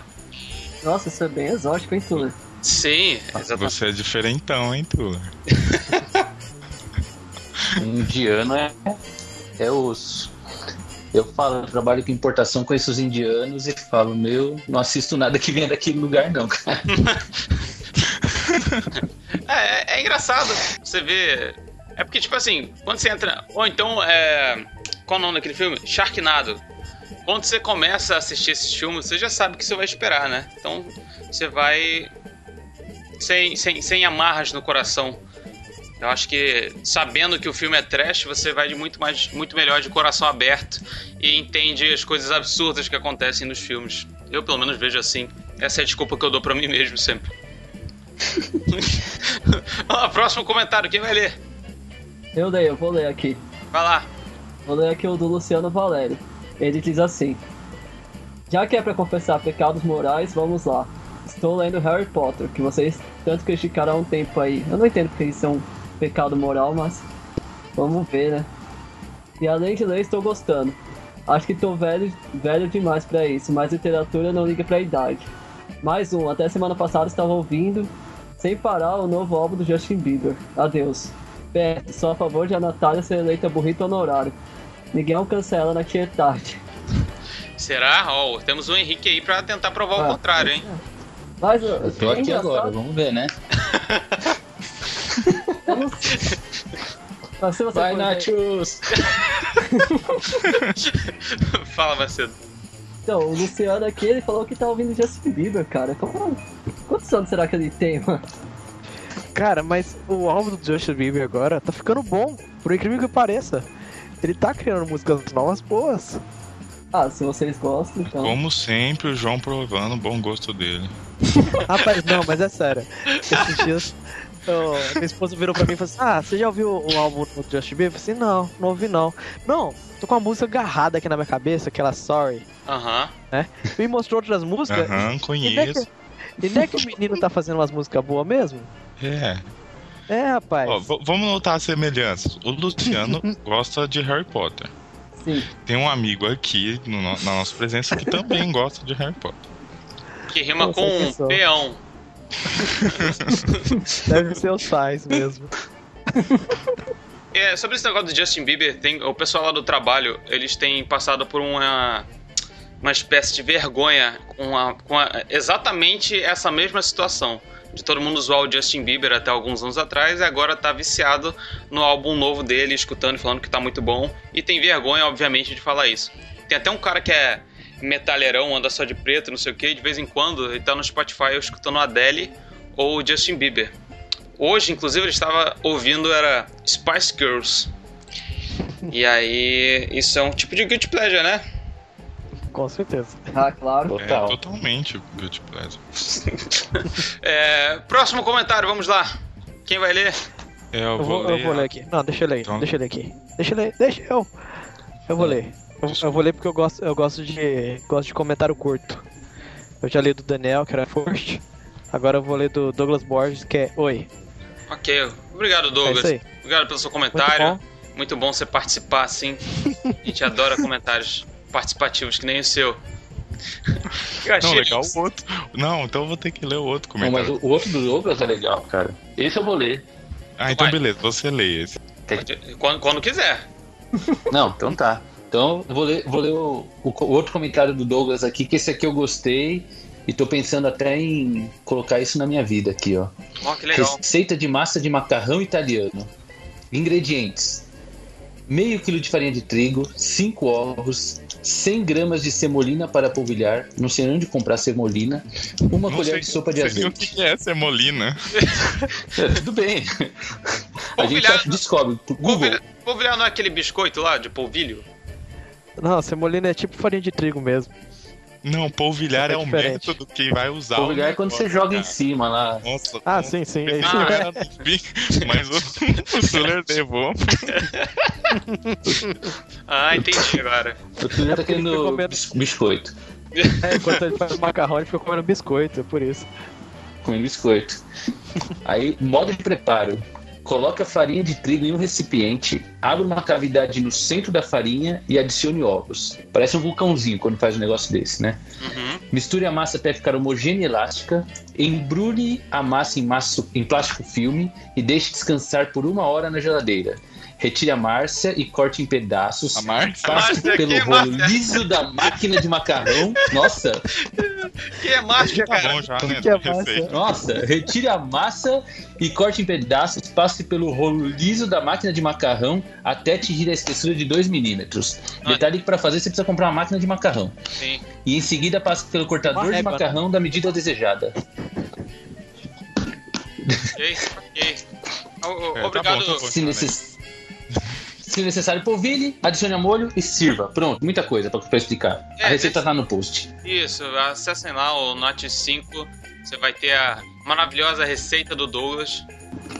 Nossa, isso é bem exótico, hein, Tuller? Sim, exatamente. Você é diferentão, hein, Tuller? Indiano é, é osso. Eu falo, eu trabalho com importação, conheço os indianos e falo, meu, não assisto nada que venha daquele lugar, não, cara. É, é, é engraçado você ver. É porque, tipo assim, quando você entra. Ou então, é. Qual o nome daquele filme? Sharknado. Quando você começa a assistir esses filmes, você já sabe o que você vai esperar, né? Então, você vai. Sem, sem, sem amarras no coração. Eu acho que sabendo que o filme é trash, você vai de muito, mais, muito melhor de coração aberto e entende as coisas absurdas que acontecem nos filmes. Eu, pelo menos, vejo assim. Essa é a desculpa que eu dou pra mim mesmo sempre. Ó, próximo comentário, quem vai ler? Eu dei, eu vou ler aqui. Vai lá. Vou ler aqui o do Luciano Valério. Ele diz assim: Já que é pra confessar pecados morais, vamos lá. Estou lendo Harry Potter, que vocês tanto criticaram há um tempo aí. Eu não entendo porque isso é um pecado moral, mas vamos ver, né? E além de ler, estou gostando. Acho que estou velho, velho demais pra isso, mas literatura não liga pra idade. Mais um, até semana passada estava ouvindo, sem parar, o novo álbum do Justin Bieber. Adeus. PS, sou a favor de a Natália ser eleita burrito honorário. Ninguém cancela na tietade. Será? Ó, temos o Henrique aí pra tentar provar o Ah, contrário, hein? Mas Eu tô aqui agora, vamos ver, né? Mas se você Vai, Nachos! Fala, Macedo. Então, o Luciano aqui, ele falou que tá ouvindo Justin Bieber, cara. Como... Quantos anos será que ele tem, mano? Cara, mas o álbum do Justin Bieber agora tá ficando bom, por incrível que pareça. Ele tá criando músicas novas boas. Ah, se vocês gostam, então. Como sempre, o João provando o bom gosto dele. Rapaz, não, mas é sério. Esses dias, eu- minha esposa virou pra mim e falou assim: Ah, você já ouviu o álbum do Justin Bieber? Eu falei assim: Não, não ouvi não. Não, tô com uma música agarrada aqui na minha cabeça, aquela Sorry, Aham. né? Me mostrou outras músicas. Aham, E não, é conheço. que, e não é que o menino tá fazendo umas músicas boas mesmo? É. É, rapaz. Ó, vamos notar as semelhanças. O Luciano gosta de Harry Potter. Sim. Tem um amigo aqui no na nossa presença que também gosta de Harry Potter. Que rima Nossa, com que só. peão. Deve ser o Sais mesmo. É, sobre esse negócio do Justin Bieber, tem, o pessoal lá do trabalho, eles têm passado por uma, uma espécie de vergonha com, a, com a- exatamente essa mesma situação. De todo mundo zoar o Justin Bieber até alguns anos atrás e agora tá viciado no álbum novo dele, escutando e falando que tá muito bom. E tem vergonha, obviamente, de falar isso. Tem até um cara que é metalheirão, anda só de preto, não sei o que, de vez em quando ele tá no Spotify escutando Adele ou o Justin Bieber. Hoje, inclusive, ele estava ouvindo era Spice Girls. E aí, isso é um tipo de guilty pleasure, né? Com certeza. Ah, claro. É Total. totalmente Guilty Pleasure. É, próximo comentário, vamos lá. Quem vai ler? É, eu, Eu vou, vou, eu ler. vou ler aqui. Não, deixa eu ler. Então- Deixa eu ler aqui. Deixa eu ler. Deixa eu. Eu vou ler. Eu, eu vou ler porque eu gosto, eu gosto de. gosto de comentário curto. Eu já li do Daniel, que era First. Agora eu vou ler do Douglas Borges, que é Oi. Ok, obrigado, É Douglas. isso aí. Obrigado pelo seu Muito comentário. bom. Muito bom você participar assim. A gente adora comentários participativos, que nem o seu. Eu Não, achei legal o outro. Não, então eu vou ter que ler o outro Não, mas comentário. o, o outro do Douglas é legal, cara. Esse eu vou ler. Ah, então Vai. beleza, você lê esse. Quando, quando quiser. Não, então tá. Então eu vou ler, vou ler o, o o outro comentário do Douglas aqui, que esse aqui eu gostei e tô pensando até em colocar isso na minha vida aqui, ó. Ó, que legal. Receita de massa de macarrão italiano. Ingredientes: meio quilo de farinha de trigo, 5 ovos, 100 gramas de semolina para polvilhar. Não sei onde comprar semolina. Uma Não colher sei- de sopa de sei o azeite. que é semolina. É, tudo bem. A gente Polvilhar- acha- descobre. Google. Polvilhar, polvilhar não é aquele biscoito lá de polvilho? Não, semolina é tipo farinha de trigo mesmo. Não, polvilhar É é o método que vai usar. Polvilhar o é quando você joga em cara. cima lá. Nossa, Ah, sim, sim. É isso Ah, Mas o, o Suller levou. Ah, entendi agora. O Túlio tá querendo ficou biscoito. É, enquanto ele faz macarrão, ele fica comendo biscoito, é por isso. Comendo biscoito. Aí, modo de preparo. Coloque a farinha de trigo em um recipiente, abra uma cavidade no centro da farinha e adicione ovos. Parece um vulcãozinho quando faz um negócio desse, né? Uhum. Misture a massa até ficar homogênea e elástica. Embrulhe a massa em, maço- em plástico filme e deixe descansar por uma hora na geladeira. Retire a márcia e corte em pedaços. A Márcia? Passe Márcia, pelo que rolo Márcia? liso da máquina de macarrão. Nossa, Que é Tá cara. bom já, né? que é da receita. nossa. Retire a massa e corte em pedaços. Passe pelo rolo liso da máquina de macarrão até atingir a espessura de 2 milímetros. Ah. Detalhe que para fazer você precisa comprar uma máquina de macarrão. Sim. E em seguida passe pelo cortador de né? macarrão da medida desejada. Ok, ok. O- o- É, tá Obrigado. bom, tá bom. Se, necess... Se necessário, polvilhe, adicione a molho e sirva. Pronto, muita coisa pra, pra explicar. É, a receita deixa- tá no post. Isso, acessem lá o Note 5. Você vai ter a maravilhosa receita do Douglas.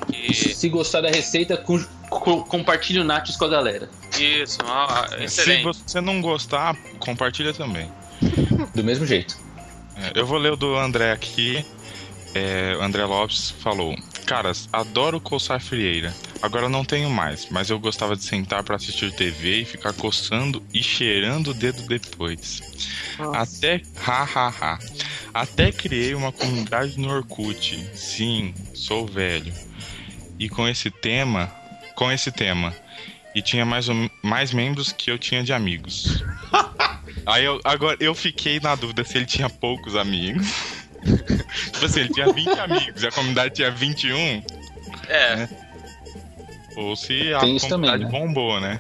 Que... Se gostar da receita, com, com, compartilhe o Nachos com a galera. Isso, ó, Se excelente. você não gostar, compartilha também. Do mesmo jeito. É, eu vou ler o do André aqui. É, o André Lopes falou: Caras, adoro coçar frieira. Agora não tenho mais, mas eu gostava de sentar para assistir TV e ficar coçando e cheirando o dedo depois. Até. Ha, ha, ha. Até criei uma comunidade no Orkut. Sim, sou velho. E com esse tema. Com esse tema. E tinha mais, um, mais membros que eu tinha de amigos. Aí eu, agora eu fiquei na dúvida se ele tinha poucos amigos. tipo assim, ele tinha 20 amigos e a comunidade tinha 21. É. Ou se a Tem isso também, comunidade né? bombou, né?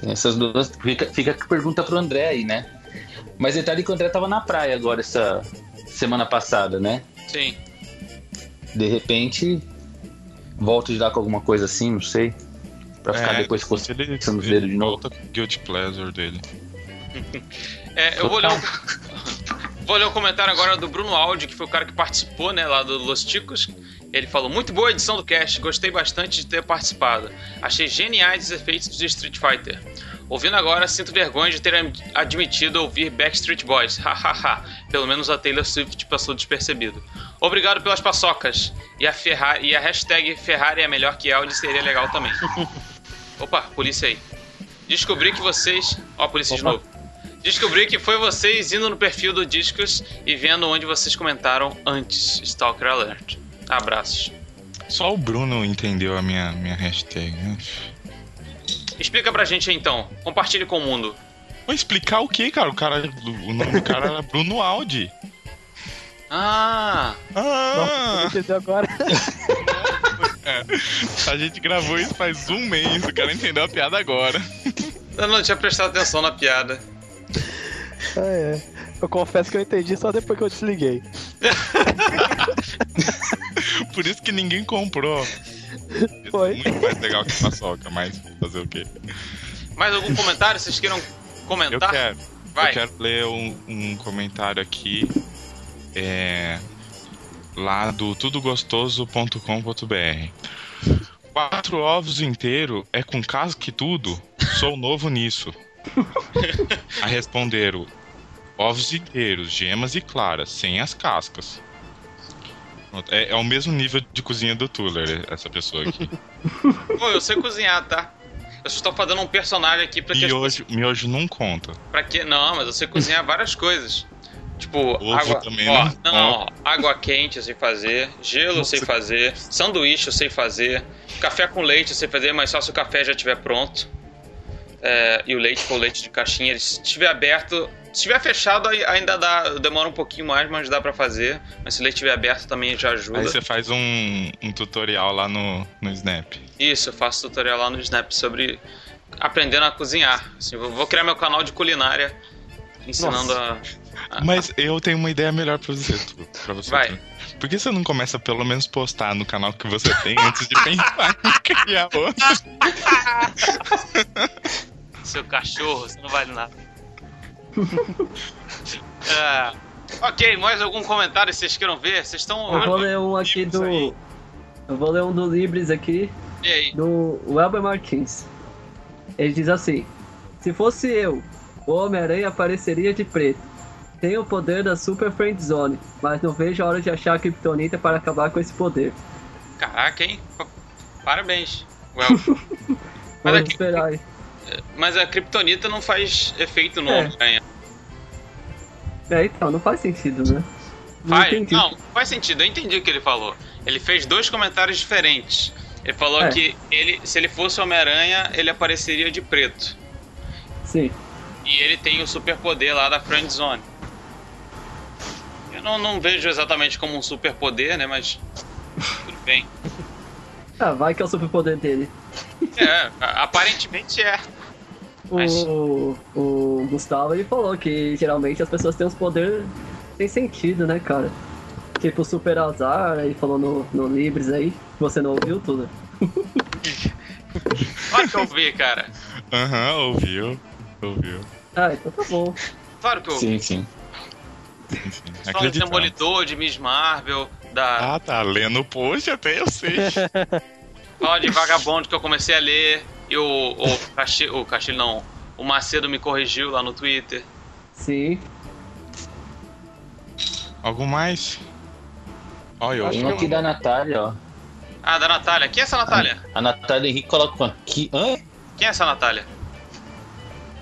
Tem Essas duas. Fica, fica a pergunta pro André aí, né? Mas detalhe que o André tava na praia agora essa semana passada, né? Sim. De repente, volta de lá com alguma coisa assim, não sei. Pra ficar É, depois ele, coçando os dedos de novo. volta com o guilty pleasure dele. É, eu vou ler, um, vou ler um comentário agora do Bruno Aldi, que foi o cara que participou, né, lá do Los Ticos. Ele falou: Muito boa edição do cast, gostei bastante de ter participado. Achei geniais os efeitos de Street Fighter. Ouvindo agora, sinto vergonha de ter admitido ouvir Backstreet Boys. Hahaha. Pelo menos a Taylor Swift passou despercebido. Obrigado pelas paçocas. E a, Ferrari, e a hashtag Ferrari é melhor que Audi seria legal também. Opa, polícia aí. Descobri que vocês. Ó, a polícia de Opa. novo. Descobri que foi vocês indo no perfil do Discos e vendo onde vocês comentaram antes. Stalker Alert. Abraços. Só o Bruno entendeu a minha, minha hashtag, né? Explica pra gente aí, então. Compartilhe com o mundo. Vou explicar o que, cara? O, cara? o nome do cara era Bruno Aldi. Ah! Ah! Entendeu agora? É, a gente gravou isso faz um mês, o cara entendeu a piada agora. Eu não tinha prestado atenção na piada. Ah, é. Eu confesso que eu entendi só depois que eu desliguei. Por isso que ninguém comprou. Foi. Muito mais legal que paçoca, mas fazer o quê? Mais algum comentário? Vocês queiram Eu comentar? quero. Vai. Eu quero ler um, um comentário aqui. É, lá do tudogostoso.com.br. Quatro ovos inteiro é com casca e tudo? Sou novo nisso. A responderam: ovos inteiros, gemas e claras, sem as cascas. É, é o mesmo nível de cozinha do Tuller, essa pessoa aqui. Pô, eu sei cozinhar, tá? Eu só estou fazendo um personagem aqui pra que as Miojo, miojo não conta. Pra que? Não, mas eu sei cozinhar várias coisas. Tipo, Ovo água. também ó, não? não, ó, água quente eu sei fazer, gelo eu sei fazer, sanduíche eu sei fazer, café com leite eu sei fazer, mas só se o café já estiver pronto. É, e o leite for leite de caixinha, ele- se estiver aberto, se estiver fechado ainda dá, demora um pouquinho mais, mas dá pra fazer. Mas se o leite estiver aberto também já ajuda. Aí você faz um, um tutorial lá no, no Snap. Isso, eu faço tutorial lá no Snap sobre aprendendo a cozinhar. Assim, vou criar meu canal de culinária ensinando a. a- Mas eu tenho uma ideia melhor pra você, pra você. Vai. Por que você não começa a pelo menos postar no canal que você tem antes de pensar em criar outro? Seu cachorro, você não vale nada. É, ok, mais algum comentário que vocês queiram ver? Vocês estão. Eu vou ler um aqui do. Eu vou ler um do Libres aqui, E aí? do Welber Martins. Ele diz assim: Se fosse eu, o Homem-Aranha apareceria de preto. Tenho o poder da Super Friend Zone, mas não vejo a hora de achar a Kryptonita para acabar com esse poder. Caraca, hein? Pa- Parabéns. Well, mas, aqui- esperar aí. mas a Kryptonita não faz efeito no É. Homem-Aranha. É, então, não faz sentido, né? Não Faz? entendi. Não, faz sentido, eu entendi o que ele falou. Ele fez dois comentários diferentes. Ele falou É. que ele, se ele fosse Homem-Aranha, ele apareceria de preto. Sim. E ele tem o superpoder lá da Friend Zone. Eu não, não vejo exatamente como um superpoder, né? Mas. Tudo bem. Ah, vai que é o superpoder dele. É, a- aparentemente é. Mas- O, o Gustavo ele falou que geralmente as pessoas têm uns poderes sem sentido, né, cara? Tipo super azar, aí falou no, no Libres aí. Você não ouviu tudo? Claro que eu vi, cara. Aham, ouviu. Ouviu. Ah, então tá bom. Claro que eu Sim, vi. sim. Enfim, Fala de. Demolidor, de Miss Marvel, da. Ah, tá lendo o post até eu sei. Fala de Vagabundo que eu comecei a ler. E o. O Castilho. O Castilho não. O Macedo me corrigiu lá no Twitter. Sim. Algum mais? Olha, eu. Tem aqui da Natália, ó. Ah, da Natália. Quem é essa Natália? A Natália Henrique coloca aqui. Hã? Quem é essa Natália?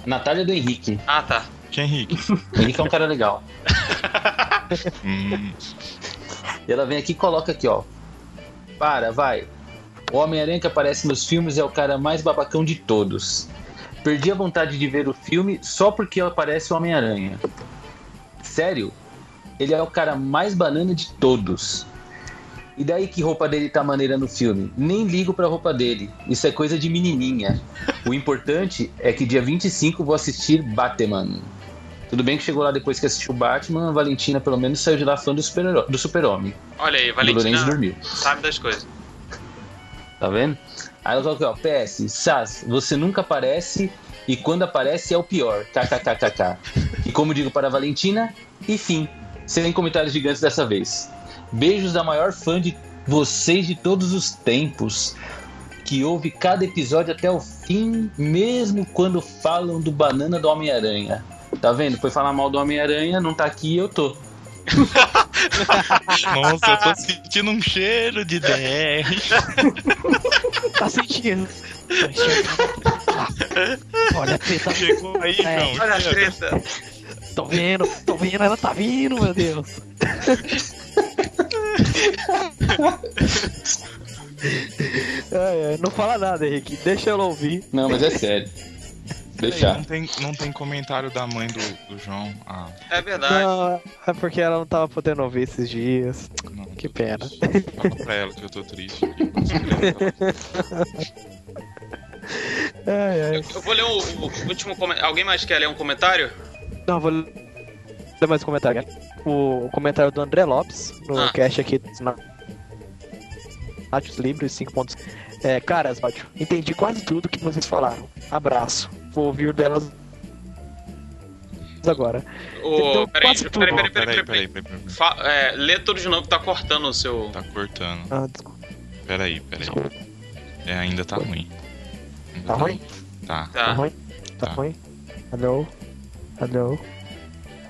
Natália do Henrique. Ah, tá. Henrique? O Henrique é um cara legal. Hum, E ela vem aqui e coloca aqui, ó. Para, vai. O Homem-Aranha que aparece nos filmes é o cara mais babacão de todos. Perdi a vontade de ver o filme só porque aparece o Homem-Aranha. Sério? Ele é o cara mais banana de todos. E daí que roupa dele tá maneira no filme? Nem ligo pra roupa dele. Isso é coisa de menininha. O importante é que dia 25 vou assistir Batman. Tudo bem que chegou lá depois que assistiu Batman, a Valentina pelo menos saiu de lá fã do super- do super-homem. Olha aí, o Valentina dormiu. sabe das coisas. Tá vendo? Aí ela coloca, ó, PS, Sas, você nunca aparece e quando aparece é o pior. KKKKK. E como digo para a Valentina, e fim. Sem comentários gigantes dessa vez. Beijos da maior fã de vocês de todos os tempos. Que ouve cada episódio até o fim, mesmo quando falam do banana do Homem-Aranha. Tá vendo? Foi falar mal do Homem-Aranha, não tá aqui e eu tô. Nossa, eu tô sentindo um cheiro de DR. Tá sentindo? Tô enxergando. Olha a treta. Chegou aí, É. João. Olha a treta. Tô vendo, tô vendo, ela tá vindo, meu Deus. Ai, ai, não fala nada, Henrique. Deixa ela ouvir. Não, mas é sério. Deixar. Não tem, não tem comentário da mãe do, do João. Ah, É verdade. Não, é porque ela não tava podendo ouvir esses dias. não. Que pena. triste. Fala pra ela que eu tô triste. Ai, ai. Eu vou ler o, o último comentário. Alguém mais quer ler um comentário? Não, vou ler mais um comentário. O comentário do André Lopes, no Ah. cast aqui dos Na- Náutios Livres 5 pontos. É, caras, ótimo. Entendi quase tudo que vocês falaram. Abraço. Vou ouvir delas agora. Ô, Então, peraí, peraí, peraí, Peraí, peraí, peraí. peraí, peraí. Fa- é, lê tudo de novo que tá cortando o seu. Tá cortando. Ah, desculpa. Peraí, peraí. É, ainda tá ruim. Ainda Tá ruim? Tá. Tá Tá. ruim? Tá Tá. ruim? Alô? Alô?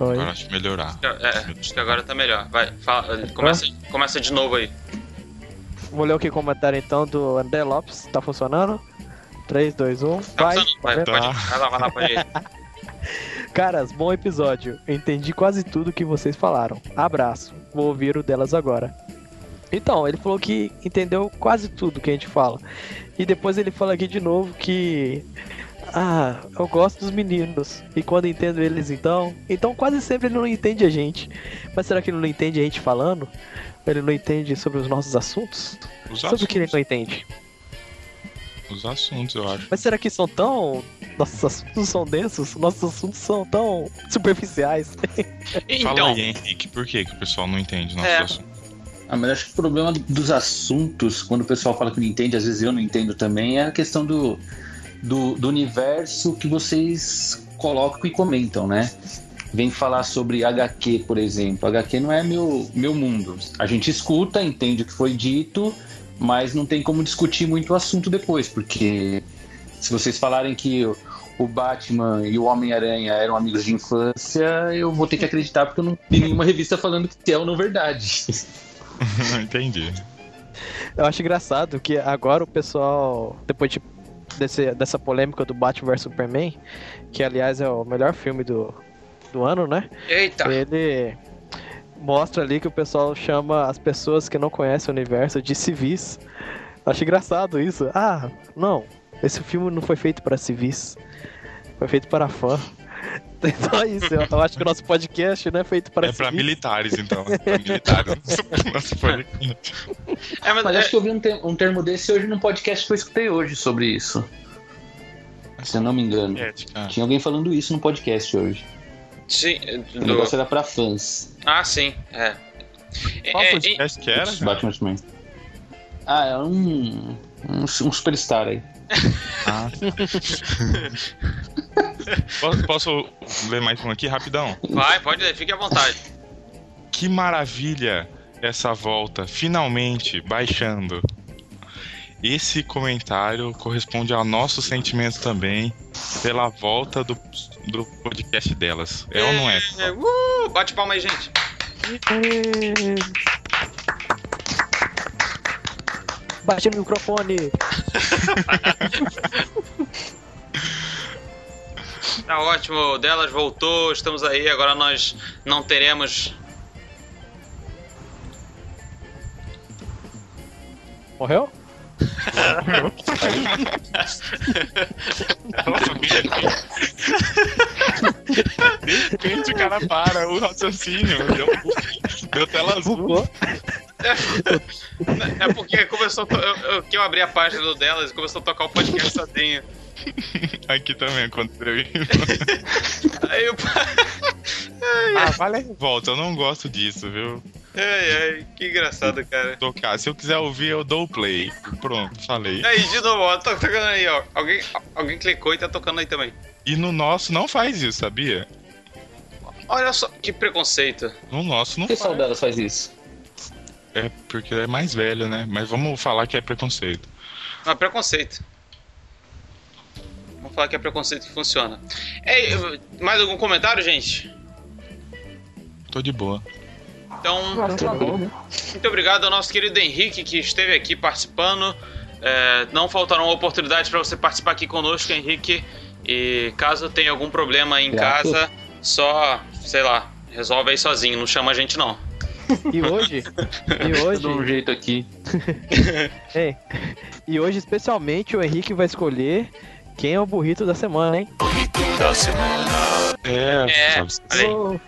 Oi? Agora acho melhorar. É, acho que agora tá melhor. Vai, fala, começa, começa de novo aí. Vou ler o comentário então do André Lopes. Tá funcionando? 3, 2, 1. Tá Vai. vai. Vai lá, vai lá, pode ir. Caras, bom episódio. Entendi quase tudo que vocês falaram. Abraço. Vou ouvir o delas agora. Então, ele falou que entendeu quase tudo que a gente fala. E depois ele fala aqui de novo que. Ah, eu gosto dos meninos. E quando entendo eles então. Então quase sempre ele não entende a gente. Mas será que ele não entende a gente falando? Ele não entende sobre os nossos assuntos? Os Sobre o que ele assuntos, não entende? Os assuntos, eu acho. Mas será que são tão. Nossos assuntos são densos? Nossos assuntos são tão superficiais? Fala Então, aí, Henrique, por que, que o pessoal não entende nosso É. assunto? Ah, mas acho que o problema dos assuntos, quando o pessoal fala que não entende, às vezes eu não entendo também, é a questão do, do, do universo que vocês colocam e comentam, né? Vem falar sobre HQ, por exemplo. HQ não é meu, meu mundo. A gente escuta, entende o que foi dito, mas não tem como discutir muito o assunto depois, porque se vocês falarem que o- Batman e o Homem-Aranha eram amigos de infância, eu vou ter que acreditar porque eu não vi nenhuma revista falando que é ou não verdade. Não entendi. Eu acho engraçado que agora o pessoal, depois de, desse, dessa polêmica do Batman vs Superman, que aliás é o melhor filme do, do ano, né? eita. Ele mostra ali que o pessoal chama as pessoas que não conhecem o universo de civis. Acho engraçado isso. Ah, não, esse filme não foi feito para civis, foi feito para fã. Então é isso, eu, eu acho que o nosso podcast não é feito para é pra civis. militares, então. É pra militares. Nosso podcast. É, mas, Mas é, acho que eu vi um, te- um termo desse hoje num podcast que eu escutei hoje sobre isso. Se eu não me engano. Ética. Tinha alguém falando isso no podcast hoje. Sim, O do- negócio era pra fãs. Ah, sim, é. É, Qual é, podcast que era? Batman também. Ah, é um, um. um superstar aí. Ah. posso, posso ler mais um aqui rapidão? Vai, pode ler, fique à vontade. Que maravilha essa volta, finalmente baixando. Esse comentário corresponde ao nosso sentimento também pela volta do, do podcast delas. É ou não é? É, uh, bate palma aí, gente. Bate no microfone. Tá ótimo, o delas voltou, estamos aí, agora nós não teremos. Morreu? De repente o cara para o raciocínio. Deu, deu tela azul. É porque começou. Eu, eu, que eu abri a página do delas e começou a tocar o podcast sozinho. Aqui também aconteceu isso. Aí eu. Ah, vale a revolta, eu não gosto disso, viu? Ai, ai, que engraçado, cara. Tocar, se eu quiser ouvir, eu dou o play. Pronto, falei. Aí, de novo, ó, tô tocando aí, ó. Alguém, alguém clicou e tá tocando aí também. E no nosso não faz isso, sabia? Olha só, que preconceito. No nosso não Por que faz. delas faz isso? É porque é mais velho, né? Mas vamos falar que é preconceito. Não, é preconceito. Vamos falar que é preconceito que funciona. Eu- mais algum comentário, gente? Tô de boa. Então, tá né? muito obrigado ao nosso querido Henrique que esteve aqui participando. É, não faltarão oportunidades para você participar aqui conosco, Henrique. E caso tenha algum problema em casa, só, sei lá, resolve aí sozinho, não chama a gente não. E hoje? E Eu hoje? dou um jeito aqui. Ei, e hoje, especialmente, o Henrique vai escolher quem é o burrito da semana, hein? É, É, sabe? olha aí.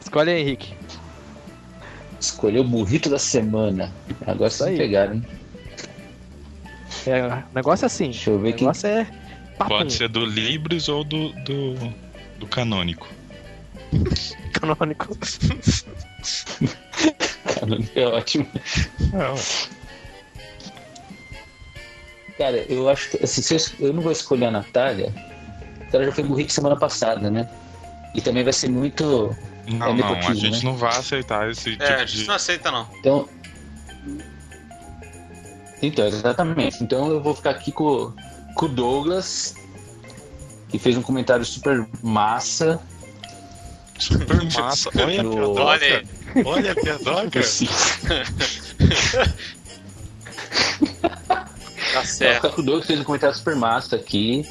Escolhe aí, Henrique. Escolheu o burrito da semana. Agora vocês aí. pegaram, hein? É, o negócio é assim. Deixa eu ver O quem. negócio é. Papum, Pode ser do Libres ou do, do, do canônico. canônico. É ótimo. Cara, eu acho que. Assim, se eu, eu não vou escolher a Natália. porque Ela já foi burrito semana passada, né? E também vai ser muito. Não, É não, a gente né? não vai aceitar esse tipo É, a de. gente não aceita não. Então. Então, exatamente. Então eu vou ficar aqui com, com o Douglas, que fez um comentário super massa. Super massa. Olha a No- piadoca. Olha. Olha a piadoca. Assim, Tá Vou certo. ficar com o Douglas, fez um comentário super massa aqui,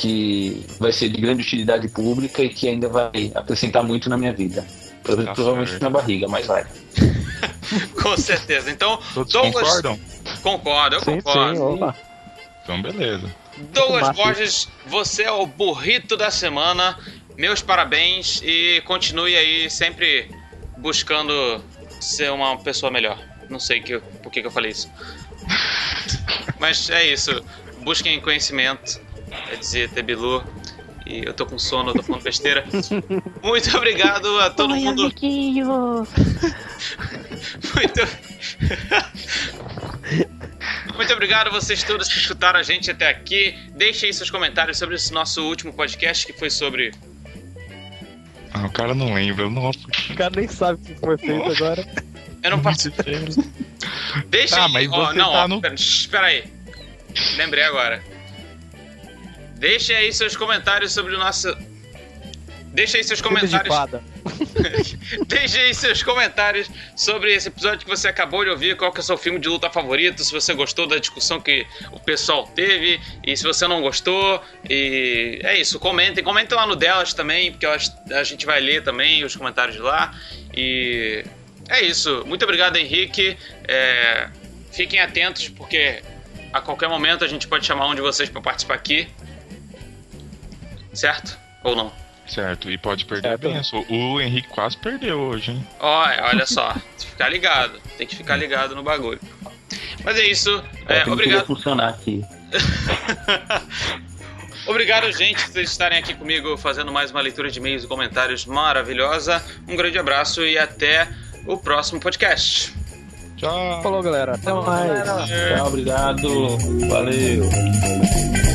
que vai ser de grande utilidade pública e que ainda vai acrescentar muito na minha vida. Tá Provavelmente certo. na barriga, mas vai. Com certeza. Então, Todos Douglas- concordam? concordo, eu Sim, concordo. sim, opa. Então, beleza. Douglas. Borges, você é o burrito da semana. Meus parabéns e continue aí sempre buscando ser uma pessoa melhor. Não sei que, por que, que eu falei isso. Mas é isso. Busquem conhecimento. É dizer Tebilu. E eu tô com sono, eu tô falando besteira. Muito obrigado a todo mundo. Muito... Muito obrigado a vocês todos que escutaram a gente até aqui. Deixem aí seus comentários sobre esse nosso último podcast que foi sobre. Ah, o cara não lembra. Nossa, O cara nem sabe o que foi feito agora. Eu não participei. Deixa Tá, aí. mas ó, você não, tá ó, no- pera, espera aí. Lembrei agora. Deixem aí seus comentários sobre o nosso. Deixa aí seus comentários. fada. Deixe aí seus comentários sobre esse episódio que você acabou de ouvir. Qual que é o seu filme de luta favorito? Se você gostou da discussão que o pessoal teve. E se você não gostou. E é isso. Comentem. Comentem lá no delas também. Porque a gente vai ler também os comentários lá. E é isso. Muito obrigado, Henrique. É, Fiquem atentos porque a qualquer momento a gente pode chamar um de vocês para participar aqui. Certo? Ou não? certo. E pode perder Certo. a benção. O Henrique quase perdeu hoje, hein? Olha, olha só, tem que ficar ligado, tem que ficar ligado no bagulho. Mas é isso, é, É, obrigado, funcionar aqui. obrigado gente por vocês estarem aqui comigo fazendo mais uma leitura de e-mails e comentários maravilhosa. Um grande abraço e até o próximo podcast. Tchau. Falou, galera. Até mais. Tchau, obrigado. Valeu.